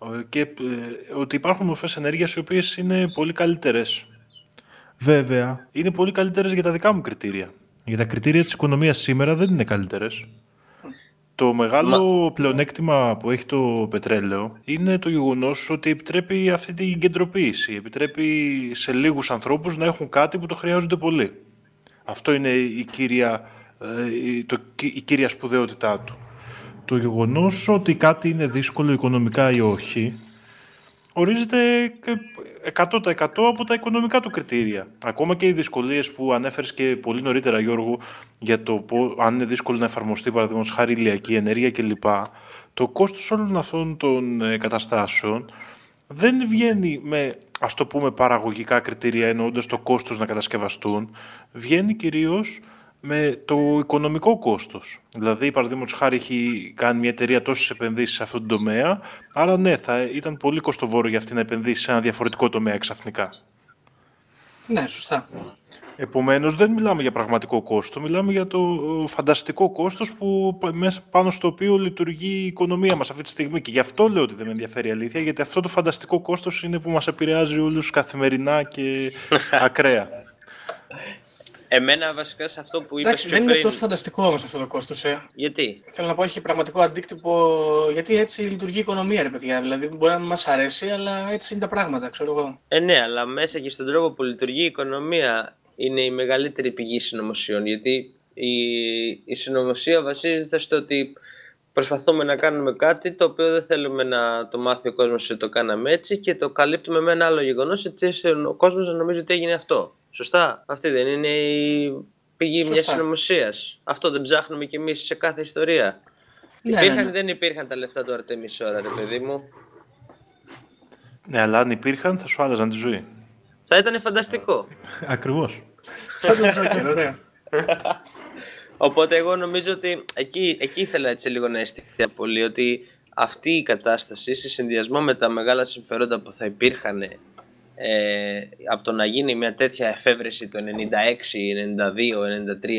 ε, και ε, ότι υπάρχουν μορφές ενέργειας οι οποίες είναι πολύ καλύτερες. Βέβαια, είναι πολύ καλύτερες για τα δικά μου κριτήρια. Για τα κριτήρια της οικονομίας σήμερα δεν είναι καλύτερες. Το μεγάλο πλεονέκτημα που έχει το πετρέλαιο είναι το γεγονός ότι επιτρέπει αυτή την κεντροποίηση. Επιτρέπει σε λίγους ανθρώπους να έχουν κάτι που το χρειάζονται πολύ. Αυτό είναι η κύρια, ε, η- το, η κύρια σπουδαιότητά του. Το γεγονός ότι κάτι είναι δύσκολο οικονομικά ή όχι ορίζεται και 100% από τα οικονομικά του κριτήρια. Ακόμα και οι δυσκολίες που ανέφερες και πολύ νωρίτερα Γιώργο για το πο- αν είναι δύσκολο να εφαρμοστεί παραδείγματος χάρη ηλιακή ενέργεια κλπ. Το κόστος όλων αυτών των ε, καταστάσεων δεν βγαίνει με ας το πούμε παραγωγικά κριτήρια εννοώντας το κόστος να κατασκευαστούν, βγαίνει κυρίως με το οικονομικό κόστος. Δηλαδή, παραδείγματος χάρη έχει κάνει μια εταιρεία τόσες επενδύσεις σε αυτόν τον τομέα, άρα ναι, θα ήταν πολύ κοστοβόρο για αυτή να επενδύσει σε ένα διαφορετικό τομέα ξαφνικά. Ναι, σωστά. Επομένως, δεν μιλάμε για πραγματικό κόστο, μιλάμε για το ε, φανταστικό κόστος που, πα- μέσα πάνω στο οποίο λειτουργεί η οικονομία μας αυτή τη στιγμή. Και γι' αυτό λέω ότι δεν με ενδιαφέρει η αλήθεια, γιατί αυτό το φανταστικό κόστος είναι που μας επηρεάζει όλους καθημερινά και ακραία. Εμένα βασικά σε αυτό που είπες Εντάξει, πιο δεν είναι πριν... τόσο φανταστικό όμως αυτό το κόστος. Ε. Γιατί; Θέλω να πω, έχει πραγματικό αντίκτυπο. Γιατί έτσι λειτουργεί η οικονομία, ρε παιδιά. Δηλαδή, μπορεί να μην μας αρέσει, αλλά έτσι είναι τα πράγματα, ξέρω εγώ. Ε, ναι, αλλά μέσα και στον τρόπο που λειτουργεί η οικονομία είναι η μεγαλύτερη πηγή συνωμοσιών. Γιατί η, η συνωμοσία βασίζεται στο ότι προσπαθούμε να κάνουμε κάτι το οποίο δεν θέλουμε να το μάθει ο κόσμος ότι το κάναμε έτσι και το καλύπτουμε με ένα άλλο γεγονός έτσι ώστε ο κόσμος να νομίζει ότι έγινε αυτό. Σωστά. Αυτή δεν είναι η πηγή Σωστά. μια συνωμοσίας. Αυτό δεν ψάχνουμε κι εμείς σε κάθε ιστορία. Ναι, υπήρχαν ναι, ή ναι. δεν υπήρχαν τα λεφτά του Αρτέμις ώρα, ρε παιδί μου. Ναι, αλλά αν υπήρχαν θα σου άλλαζαν τη ζωή. Θα ήταν φανταστικό. Ακριβώς. Σαν τον Τζόκερ, ωραία. Οπότε εγώ νομίζω ότι εκεί, εκεί ήθελα έτσι λίγο να αισθηθεί πολύ ότι αυτή η κατάσταση σε συνδυασμό με τα μεγάλα συμφερόντα που θα υπήρχαν ε, από το να γίνει μια τέτοια εφεύρεση το 96,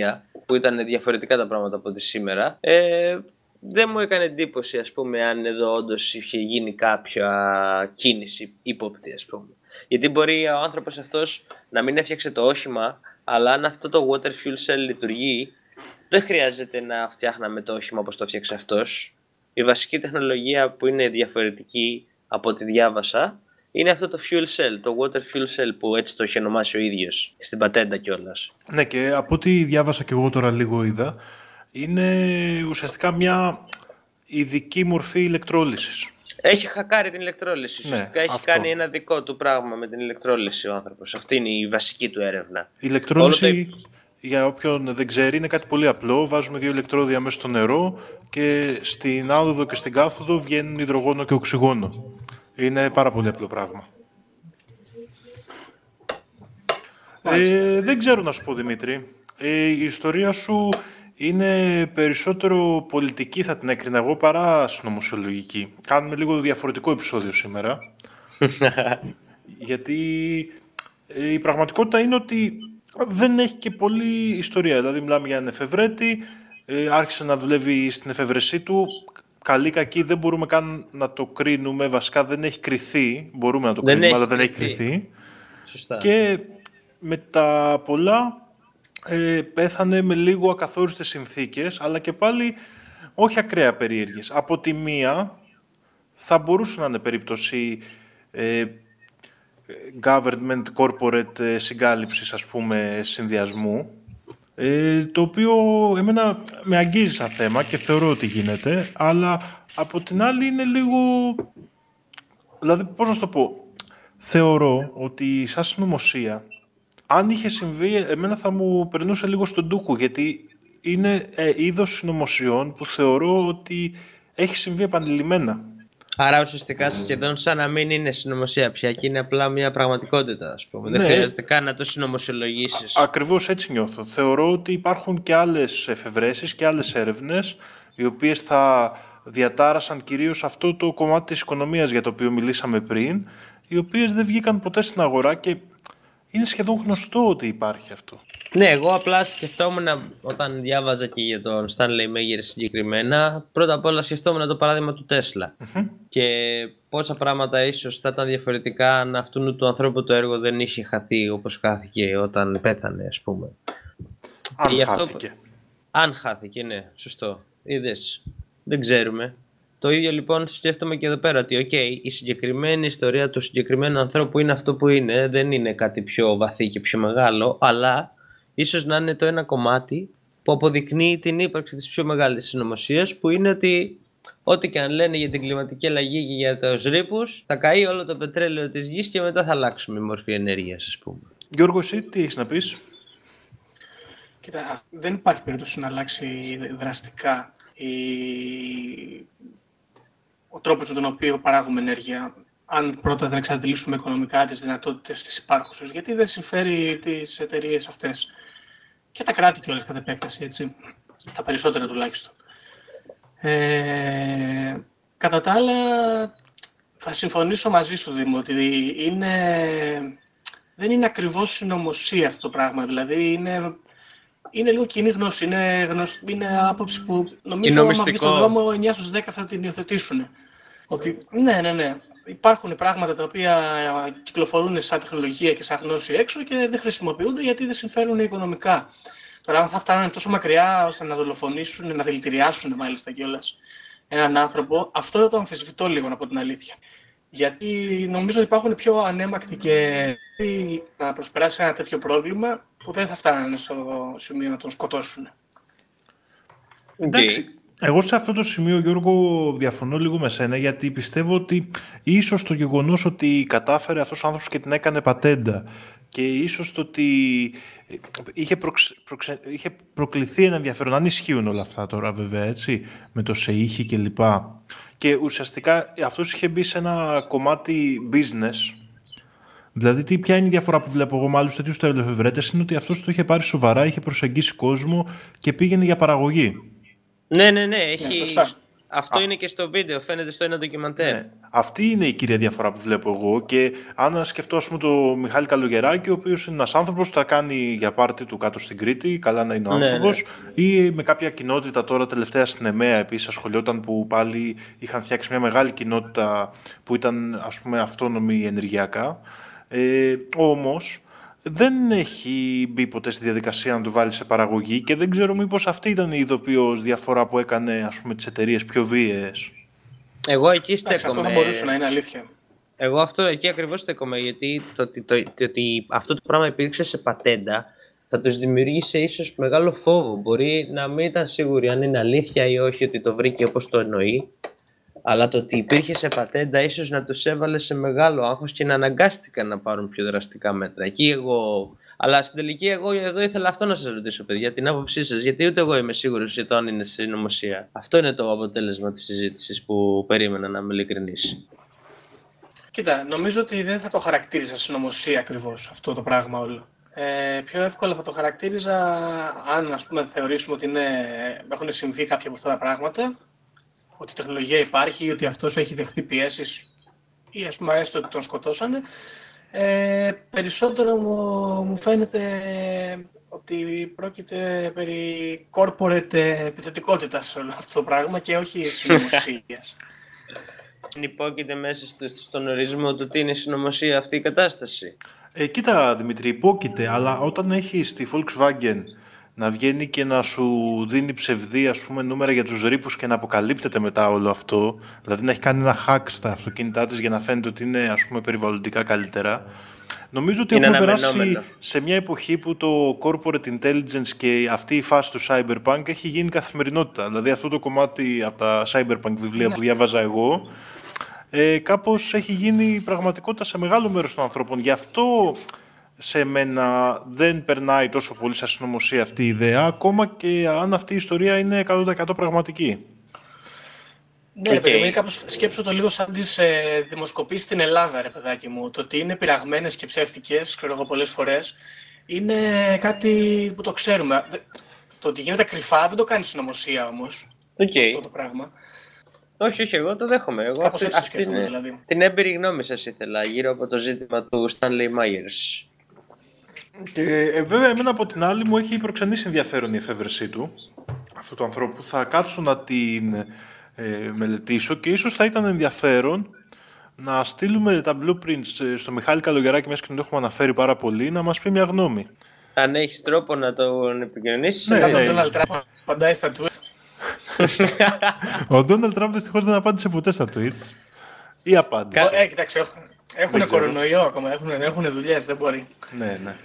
92, 93 που ήταν διαφορετικά τα πράγματα από ό,τι σήμερα ε, δεν μου έκανε εντύπωση ας πούμε αν εδώ όντως είχε γίνει κάποια κίνηση ύποπτη ας πούμε. Γιατί μπορεί ο άνθρωπος αυτός να μην έφτιαξε το όχημα αλλά αν αυτό το water fuel cell λειτουργεί δεν χρειάζεται να φτιάχναμε το όχημα όπως το φτιάξε αυτός. Η βασική τεχνολογία που είναι διαφορετική από ό,τι διάβασα είναι αυτό το fuel cell, το water fuel cell που έτσι το έχει ονομάσει ο ίδιος, στην πατέντα κιόλας. Ναι, και από ό,τι διάβασα και εγώ τώρα λίγο είδα, είναι ουσιαστικά μια ειδική μορφή ηλεκτρόλυσης. Έχει χακάρει την ηλεκτρόλυση. Ναι, Ουσιαστικά έχει αυτό. κάνει ένα δικό του πράγμα με την ηλεκτρόλυση ο άνθρωπος. Αυτή είναι η βασική του έρευνα. Η ηλεκτρόλυση, Όλο για όποιον δεν ξέρει, είναι κάτι πολύ απλό. Βάζουμε δύο ηλεκτρόδια μέσα στο νερό και στην άνοδο και στην κάθοδο βγαίνουν υδρογόνο και οξυγόνο. Είναι πάρα πολύ απλό πράγμα. Ε, δεν ξέρω να σου πω, Δημήτρη. Ε, η ιστορία σου είναι περισσότερο πολιτική, θα την έκρινα εγώ, παρά συνωμοσιολογική. Κάνουμε λίγο διαφορετικό επεισόδιο σήμερα. γιατί ε, η πραγματικότητα είναι ότι δεν έχει και πολλή ιστορία. Δηλαδή, μιλάμε για έναν εφευρέτη, ε, άρχισε να δουλεύει στην εφευρεσή του. Καλή κακή δεν μπορούμε καν να το κρίνουμε. Βασικά δεν έχει κριθεί. Μπορούμε να το Δεν κρίνουμε, έχει αλλά δεν έχει κριθεί. κριθεί. Σωστά. Και με τα πολλά ε, πέθανε με λίγο ακαθόριστες συνθήκες, αλλά και πάλι όχι ακραία περίεργες. Από τη μία θα μπορούσε να είναι περίπτωση ε, government corporate ε, συγκάλυψης, ας πούμε, συνδυασμού, ε, το οποίο εμένα με αγγίζει σαν θέμα και θεωρώ ότι γίνεται, αλλά από την άλλη είναι λίγο... Δηλαδή, πώς να σου το πω, θεωρώ ότι σαν συνωμοσία, αν είχε συμβεί, εμένα θα μου περνούσε λίγο στον τούκο, γιατί είναι ε, είδος συνωμοσιών που θεωρώ ότι έχει συμβεί επανειλημμένα. Άρα ουσιαστικά σχεδόν σαν να μην είναι συνωμοσία πια και είναι απλά μια πραγματικότητα, ας πούμε. Δεν Ναι. χρειάζεται καν να το συνωμοσιολογήσεις. Ακριβώς έτσι νιώθω. Θεωρώ ότι υπάρχουν και άλλες εφευρέσεις και άλλες έρευνες οι οποίες θα διατάρασαν κυρίως αυτό το κομμάτι της οικονομίας για το οποίο μιλήσαμε πριν οι οποίες δεν βγήκαν ποτέ στην αγορά και είναι σχεδόν γνωστό ότι υπάρχει αυτό. Ναι, εγώ απλά σκεφτόμουν όταν διάβαζα και για τον Stanley Meyer συγκεκριμένα, πρώτα απ' όλα σκεφτόμουν το παράδειγμα του τεσλα και πόσα πράγματα ίσως θα ήταν διαφορετικά αν αυτού του ανθρώπου το έργο δεν είχε χαθεί όπως χάθηκε όταν πέθανε, ας πούμε. Αν γι' αυτό- χάθηκε. Αν χάθηκε, ναι, σωστό. Είδες. Δεν ξέρουμε. Το ίδιο λοιπόν σκέφτομαι και εδώ πέρα ότι οκ, η συγκεκριμένη ιστορία του συγκεκριμένου ανθρώπου είναι αυτό που είναι, δεν είναι κάτι πιο βαθύ και πιο μεγάλο, αλλά ίσως να είναι το ένα κομμάτι που αποδεικνύει την ύπαρξη της πιο μεγάλης συνωμοσίας που είναι ότι ό,τι και αν λένε για την κλιματική αλλαγή και για τους ρήπους θα καεί όλο το πετρέλαιο της γης και μετά θα αλλάξουμε η μορφή ενέργειας ας πούμε. Γιώργος, εσύ τι έχεις να πεις; Κοίτα, α- δεν υπάρχει περίπτωση να αλλάξει δραστικά η... ο τρόπος με τον οποίο παράγουμε ενέργεια αν πρώτα δεν εξαντλήσουμε οικονομικά τις δυνατότητες της υπάρχουσες, γιατί δεν συμφέρει τις εταιρείες αυτές. Και τα κράτη κιόλας κατά επέκταση, έτσι. Τα περισσότερα τουλάχιστον. Ε, κατά τα άλλα, θα συμφωνήσω μαζί σου, Δήμο, ότι είναι, δεν είναι ακριβώς συνωμοσία αυτό το πράγμα. Δηλαδή, είναι, είναι λίγο κοινή γνώση. Είναι, γνωσ- είναι άποψη που νομίζω Κοινό άμα βγεις μυστικό. στον δρόμο 9 στους 10 θα την υιοθετήσουν. Ότι, ναι, ναι, ναι. Υπάρχουν πράγματα τα οποία ε, κυκλοφορούν σαν τεχνολογία και σαν γνώση έξω και δεν χρησιμοποιούνται γιατί δεν συμφέρουν οικονομικά. Τώρα, αν θα φτάνουν τόσο μακριά ώστε να δολοφονήσουν, να δηλητηριάσουν μάλιστα κιόλας έναν άνθρωπο, αυτό το αμφισβητώ λίγο να πω την αλήθεια. Γιατί νομίζω ότι υπάρχουν πιο ανέμακτοι και να προσπεράσει ένα τέτοιο πρόβλημα που δεν θα φτάνανε στο σημείο να τον σκοτώσουν. Εντάξει, εγώ σε αυτό το σημείο, Γιώργο, διαφωνώ λίγο με σένα, γιατί πιστεύω ότι ίσως το γεγονός ότι κατάφερε αυτός ο άνθρωπος και την έκανε πατέντα και ίσως το ότι ε, είχε, προξε- προξε- είχε προκληθεί ένα ενδιαφέρον, αν ισχύουν όλα αυτά τώρα βέβαια, έτσι, με το σε ήχη και λοιπά. Και ουσιαστικά αυτός είχε μπει σε ένα κομμάτι business, Δηλαδή, τι, ποια είναι η διαφορά που βλέπω εγώ με άλλους τέτοιους τελεφευρέτε, είναι ότι αυτός το είχε πάρει σοβαρά, είχε προσεγγίσει κόσμο και πήγαινε για παραγωγή. Ναι, ναι, ναι. Έχει... σωστά. Αυτό είναι και στο βίντεο, φαίνεται στο ένα ντοκιμαντέρ. Ναι. Αυτή είναι η κύρια διαφορά που βλέπω εγώ. Και αν σκεφτώ, α πούμε, το Μιχάλη Καλογεράκη, ο οποίος είναι ένας άνθρωπος που τα κάνει για πάρτι του κάτω στην Κρήτη, καλά να είναι ο Ναι, άνθρωπος, ναι. ή με κάποια κοινότητα τώρα τελευταία στην ΕΜΕΑ επίσης ασχολιόταν που πάλι είχαν φτιάξει μια μεγάλη κοινότητα που ήταν ας πούμε αυτόνομη ενεργειακά. Ε, όμως δεν έχει μπει ποτέ στη διαδικασία να το βάλει σε παραγωγή και δεν ξέρω μήπως αυτή ήταν η ειδοποιώς διαφορά που έκανε ας πούμε τις εταιρείες πιο βίαιες. Εγώ εκεί Εντάξει, αυτό στέκομαι. θα μπορούσε να είναι αλήθεια. Εγώ αυτό εκεί ακριβώς στέκομαι. Γιατί το, ότι- το, το, ότι αυτό το πράγμα υπήρξε σε πατέντα θα τους δημιουργήσει ίσως μεγάλο φόβο. Μπορεί να μην ήταν σίγουροι αν είναι αλήθεια ή όχι ότι το βρήκε όπως το εννοεί. Αλλά το ότι υπήρχε σε πατέντα ίσως να τους έβαλε σε μεγάλο άγχος και να αναγκάστηκαν να πάρουν πιο δραστικά μέτρα. Εκεί εγώ. Αλλά στην τελική, εγώ εδώ ήθελα αυτό να σας ρωτήσω, παιδιά, την άποψή σας. Γιατί ούτε εγώ είμαι σίγουρος για το αν είναι συνωμοσία. Αυτό είναι το αποτέλεσμα της συζήτησης που περίμενα να είμαι ειλικρινής. Κοίτα, νομίζω ότι δεν θα το χαρακτήριζα συνωμοσία ακριβώς αυτό το πράγμα όλο. Ε, πιο εύκολα θα το χαρακτήριζα αν ας πούμε θεωρήσουμε ότι είναι, έχουν συμβεί κάποια από αυτά τα πράγματα, ότι η τεχνολογία υπάρχει, ότι αυτός έχει δεχτεί πιέσεις ή ας πούμε έστω ότι τον σκοτώσανε. Ε, περισσότερο μου, μου φαίνεται ότι πρόκειται περί corporate επιθετικότητας όλο αυτό το πράγμα και όχι συνωμοσίας. Υπόκειται μέσα στο, στον ορισμό του τι είναι συνωμοσία αυτή η κατάσταση. Ε, κοίτα Δημήτρη, υπόκειται, αλλά όταν έχεις τη Volkswagen να βγαίνει και να σου δίνει ψευδή ας πούμε, νούμερα για τους ρήπους και να αποκαλύπτεται μετά όλο αυτό, δηλαδή να έχει κάνει ένα hack στα αυτοκίνητά της για να φαίνεται ότι είναι ας πούμε, περιβαλλοντικά καλύτερα, Νομίζω ότι Είναι έχουμε περάσει αναμενόμενο. σε μια εποχή που το corporate intelligence και αυτή η φάση του cyberpunk έχει γίνει καθημερινότητα. Δηλαδή αυτό το κομμάτι από τα cyberpunk βιβλία που διάβαζα εγώ ε, κάπως έχει γίνει πραγματικότητα σε μεγάλο μέρος των ανθρώπων. Γι' αυτό σε μένα δεν περνάει τόσο πολύ σαν συνωμοσία αυτή η ιδέα, ακόμα και αν αυτή η ιστορία είναι 100% πραγματική. Ναι, ρε Οκ. παιδί μου, είναι κάπως σκέψω το λίγο σαν τις ε, δημοσκοπήσεις στην Ελλάδα, ρε παιδάκι μου. Το ότι είναι πειραγμένες και ψεύτικες, ξέρω εγώ πολλές φορές, είναι κάτι που το ξέρουμε. Δε- Το ότι γίνεται κρυφά δεν το κάνει συνωμοσία όμως, Οκ. αυτό το πράγμα. Όχι, όχι, εγώ το δέχομαι. Εγώ Κάπως αυτή, έτσι το αυτή σκέφτομαι, είναι δηλαδή. την έμπειρη γνώμη σας ήθελα γύρω από το ζήτημα του Stanley Meyer. Και ε, βέβαια, εμένα από την άλλη μου έχει προξενήσει ενδιαφέρον η εφεύρεσή του, αυτού του ανθρώπου. Θα κάτσω να την ε, μελετήσω και ίσως θα ήταν ενδιαφέρον να στείλουμε τα blueprints ε, στο Μιχάλη Καλογεράκη, μέσα και τον έχουμε αναφέρει πάρα πολύ, να μας πει μια γνώμη. Αν έχεις τρόπο να τον επικοινωνήσεις, Ναι, Σαν ναι. τον Donald Trump απαντάει στα tweet. Ο Ντόναλτ Τραμπ δυστυχώς δεν απάντησε ποτέ στα tweets. Ή απάντησε. Ε, κοιτάξτε, έχουν, έχουν Δεν ξέρω. κορονοϊό ακόμα, έχουν, έχουν δουλειές, δεν μπορεί. Ναι, ναι.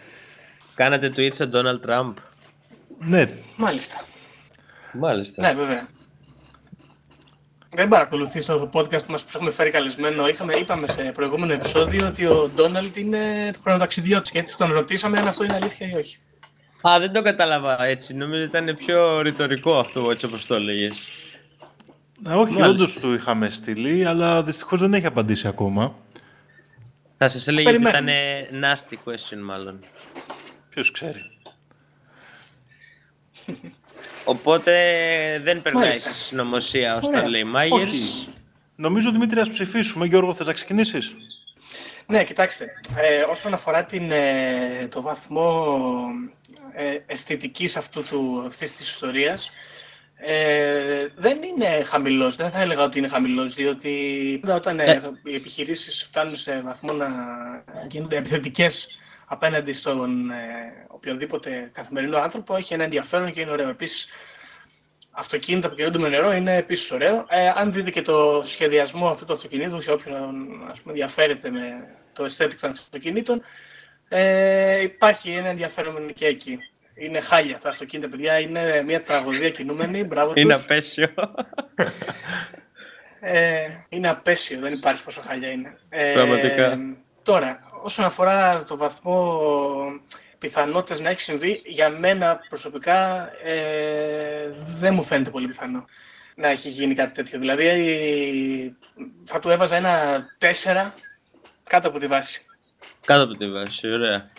Κάνατε tweet στον Donald Trump. Ναι, Μάλιστα. Μάλιστα. Ναι, βέβαια. Δεν παρακολουθεί το podcast μας που έχουμε φέρει καλεσμένο. Είχαμε, είπαμε σε προηγούμενο επεισόδιο ότι ο Ντόναλτ είναι χρονοταξιδιώτης και έτσι τον ρωτήσαμε αν αυτό είναι αλήθεια ή όχι. Α, δεν το κατάλαβα έτσι. Νομίζω ήταν πιο ρητορικό αυτό έτσι όπως το έλεγες. Α, όχι, Μάλιστα. όντως του είχαμε στείλει, αλλά δυστυχώς δεν έχει απαντήσει ακόμα. Θα σας έλεγε ότι ήταν Περιμένουμε. nasty question μάλλον. Ποιος ξέρει. Οπότε δεν περνάει Μάλιστα. στη συνωμοσία ο Ωραία. Stanley Myers. Όχι. Νομίζω, Δημήτρη, ας ψηφίσουμε. Γιώργο, θες να ξεκινήσεις; Ναι, κοιτάξτε, ε, όσον αφορά την, ε, το βαθμό ε, αισθητικής αυτού του, αυτής της ιστορίας, ε, δεν είναι χαμηλός, δεν θα έλεγα ότι είναι χαμηλός, διότι πάντα όταν ε, οι επιχειρήσεις φτάνουν σε βαθμό να γίνονται επιθετικές απέναντι στον ε, οποιονδήποτε καθημερινό άνθρωπο, έχει ένα ενδιαφέρον και είναι ωραίο. Επίσης, αυτοκίνητα που κινούνται με νερό είναι επίσης ωραίο. Ε, αν δείτε και το σχεδιασμό αυτού του αυτοκινήτου, σε όποιον ας πούμε, ενδιαφέρεται με το aesthetic των αυτοκινήτων, ε, υπάρχει ένα ενδιαφέρον και εκεί. Είναι χάλια τα αυτοκίνητα, παιδιά. Είναι μια τραγωδία κινούμενη. Μπράβο Είναι τους. απέσιο. Ε, είναι απέσιο, δεν υπάρχει πόσο χάλια είναι. Ε, Πραγματικά. Τώρα, όσον αφορά το βαθμό πιθανότητες να έχει συμβεί, για μένα προσωπικά ε, δεν μου φαίνεται πολύ πιθανό να έχει γίνει κάτι τέτοιο. Δηλαδή, θα του έβαζα ένα 4 κάτω από τη βάση. Κάτω από τη βάση, ωραία.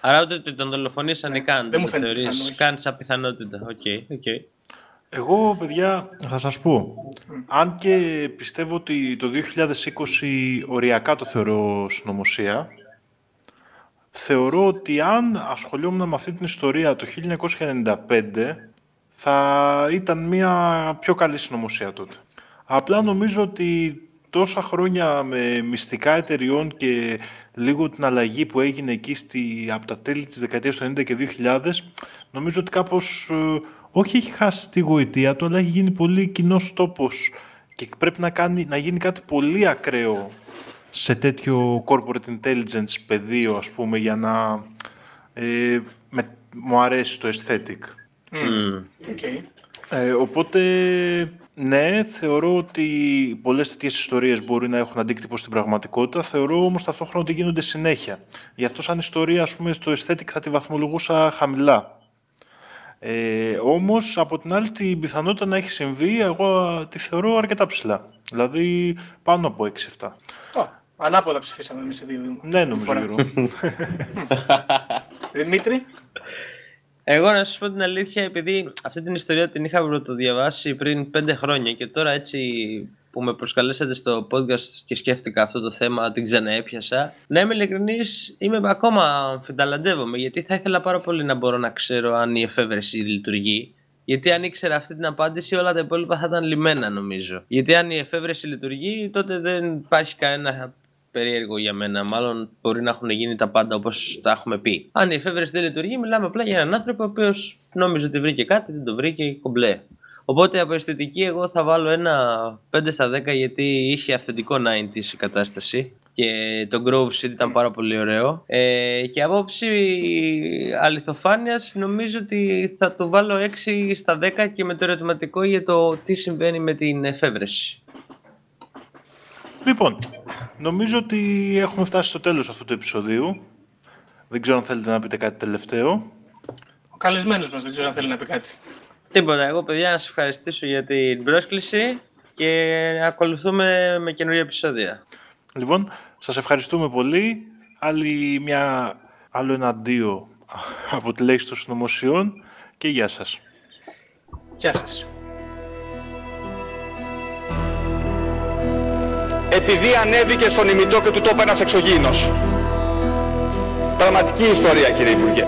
Άρα ούτε ότι τον δολοφονήσαν ή καν. Δεν μου το φαίνεται θεωρείς πιθανό, όχι. καν σαν πιθανότητα. OK, OK. Εγώ, παιδιά, θα σας πω. Αν και πιστεύω ότι το 2020 οριακά το θεωρώ συνωμοσία, θεωρώ ότι αν ασχολιόμουν με αυτή την ιστορία το 1995, θα ήταν μια πιο καλή συνωμοσία τότε. Απλά νομίζω ότι τόσα χρόνια με μυστικά εταιριών και λίγο την αλλαγή που έγινε εκεί στη, από τα τέλη της δεκαετίας του 90 και 2000, νομίζω ότι κάπως ε, όχι έχει χάσει τη γοητεία του, αλλά έχει γίνει πολύ κοινός τόπος και πρέπει να, κάνει, να γίνει κάτι πολύ ακραίο σε τέτοιο corporate intelligence πεδίο, ας πούμε, για να ε, με, μου αρέσει το aesthetic. Μμμ. Okay. Ε, οπότε, ναι, θεωρώ ότι πολλές τέτοιες ιστορίες μπορεί να έχουν αντίκτυπο στην πραγματικότητα. Θεωρώ όμως ταυτόχρονα ότι γίνονται συνέχεια. Γι' αυτό σαν ιστορία, ας πούμε, στο aesthetic θα τη βαθμολογούσα χαμηλά. Ε, όμως, από την άλλη, την πιθανότητα να έχει συμβεί, εγώ τη θεωρώ αρκετά ψηλά. Δηλαδή, πάνω από 6-7. Oh, ανάποδα ψηφίσαμε εμείς οι δύο. Ναι, Αυτή τη νομίζω, φορά. Γιώργο. Δημήτρη, Εγώ να σας πω την αλήθεια, επειδή αυτή την ιστορία την είχα πρωτοδιαβάσει πριν πέντε χρόνια και τώρα έτσι που με προσκαλέσατε στο podcast και σκέφτηκα αυτό το θέμα, την ξαναέπιασα. Να είμαι ειλικρινής, είμαι ακόμα αμφιταλαντεύομαι, γιατί θα ήθελα πάρα πολύ να μπορώ να ξέρω αν η εφεύρεση λειτουργεί. Γιατί αν ήξερα αυτή την απάντηση, όλα τα υπόλοιπα θα ήταν λιμένα νομίζω. Γιατί αν η εφεύρεση λειτουργεί, τότε δεν υπάρχει κανένα περίεργο για μένα. Μάλλον μπορεί να έχουν γίνει τα πάντα όπως τα έχουμε πει. Αν η εφεύρεση δεν λειτουργεί, μιλάμε απλά για έναν άνθρωπο ο οποίος νόμιζε ότι βρήκε κάτι, δεν το βρήκε κομπλέ. Οπότε από αισθητική εγώ θα βάλω ένα 5 στα 10 γιατί είχε αυθεντικό 90 η κατάσταση και το Grove City ήταν πάρα πολύ ωραίο. Ε, και απόψη αληθοφάνειας νομίζω ότι θα το βάλω 6 στα 10 και με το ερωτηματικό για το τι συμβαίνει με την εφεύρεση. Λοιπόν, νομίζω ότι έχουμε φτάσει στο τέλος αυτού του επεισοδίου. Δεν ξέρω αν θέλετε να πείτε κάτι τελευταίο. Ο καλεσμένος μας δεν ξέρω αν θέλει να πει κάτι. Τίποτα. Εγώ, παιδιά, να σας ευχαριστήσω για την πρόσκληση και ακολουθούμε με καινούργια επεισόδια. Λοιπόν, σας ευχαριστούμε πολύ. Άλλη μια, άλλο ένα αντίο από τη λέξη των συνωμοσιών και γεια σας. Γεια σας. επειδή ανέβηκε στον ημιτό και του τόπου ένας εξωγήινος. Πραγματική ιστορία κύριε Υπουργέ.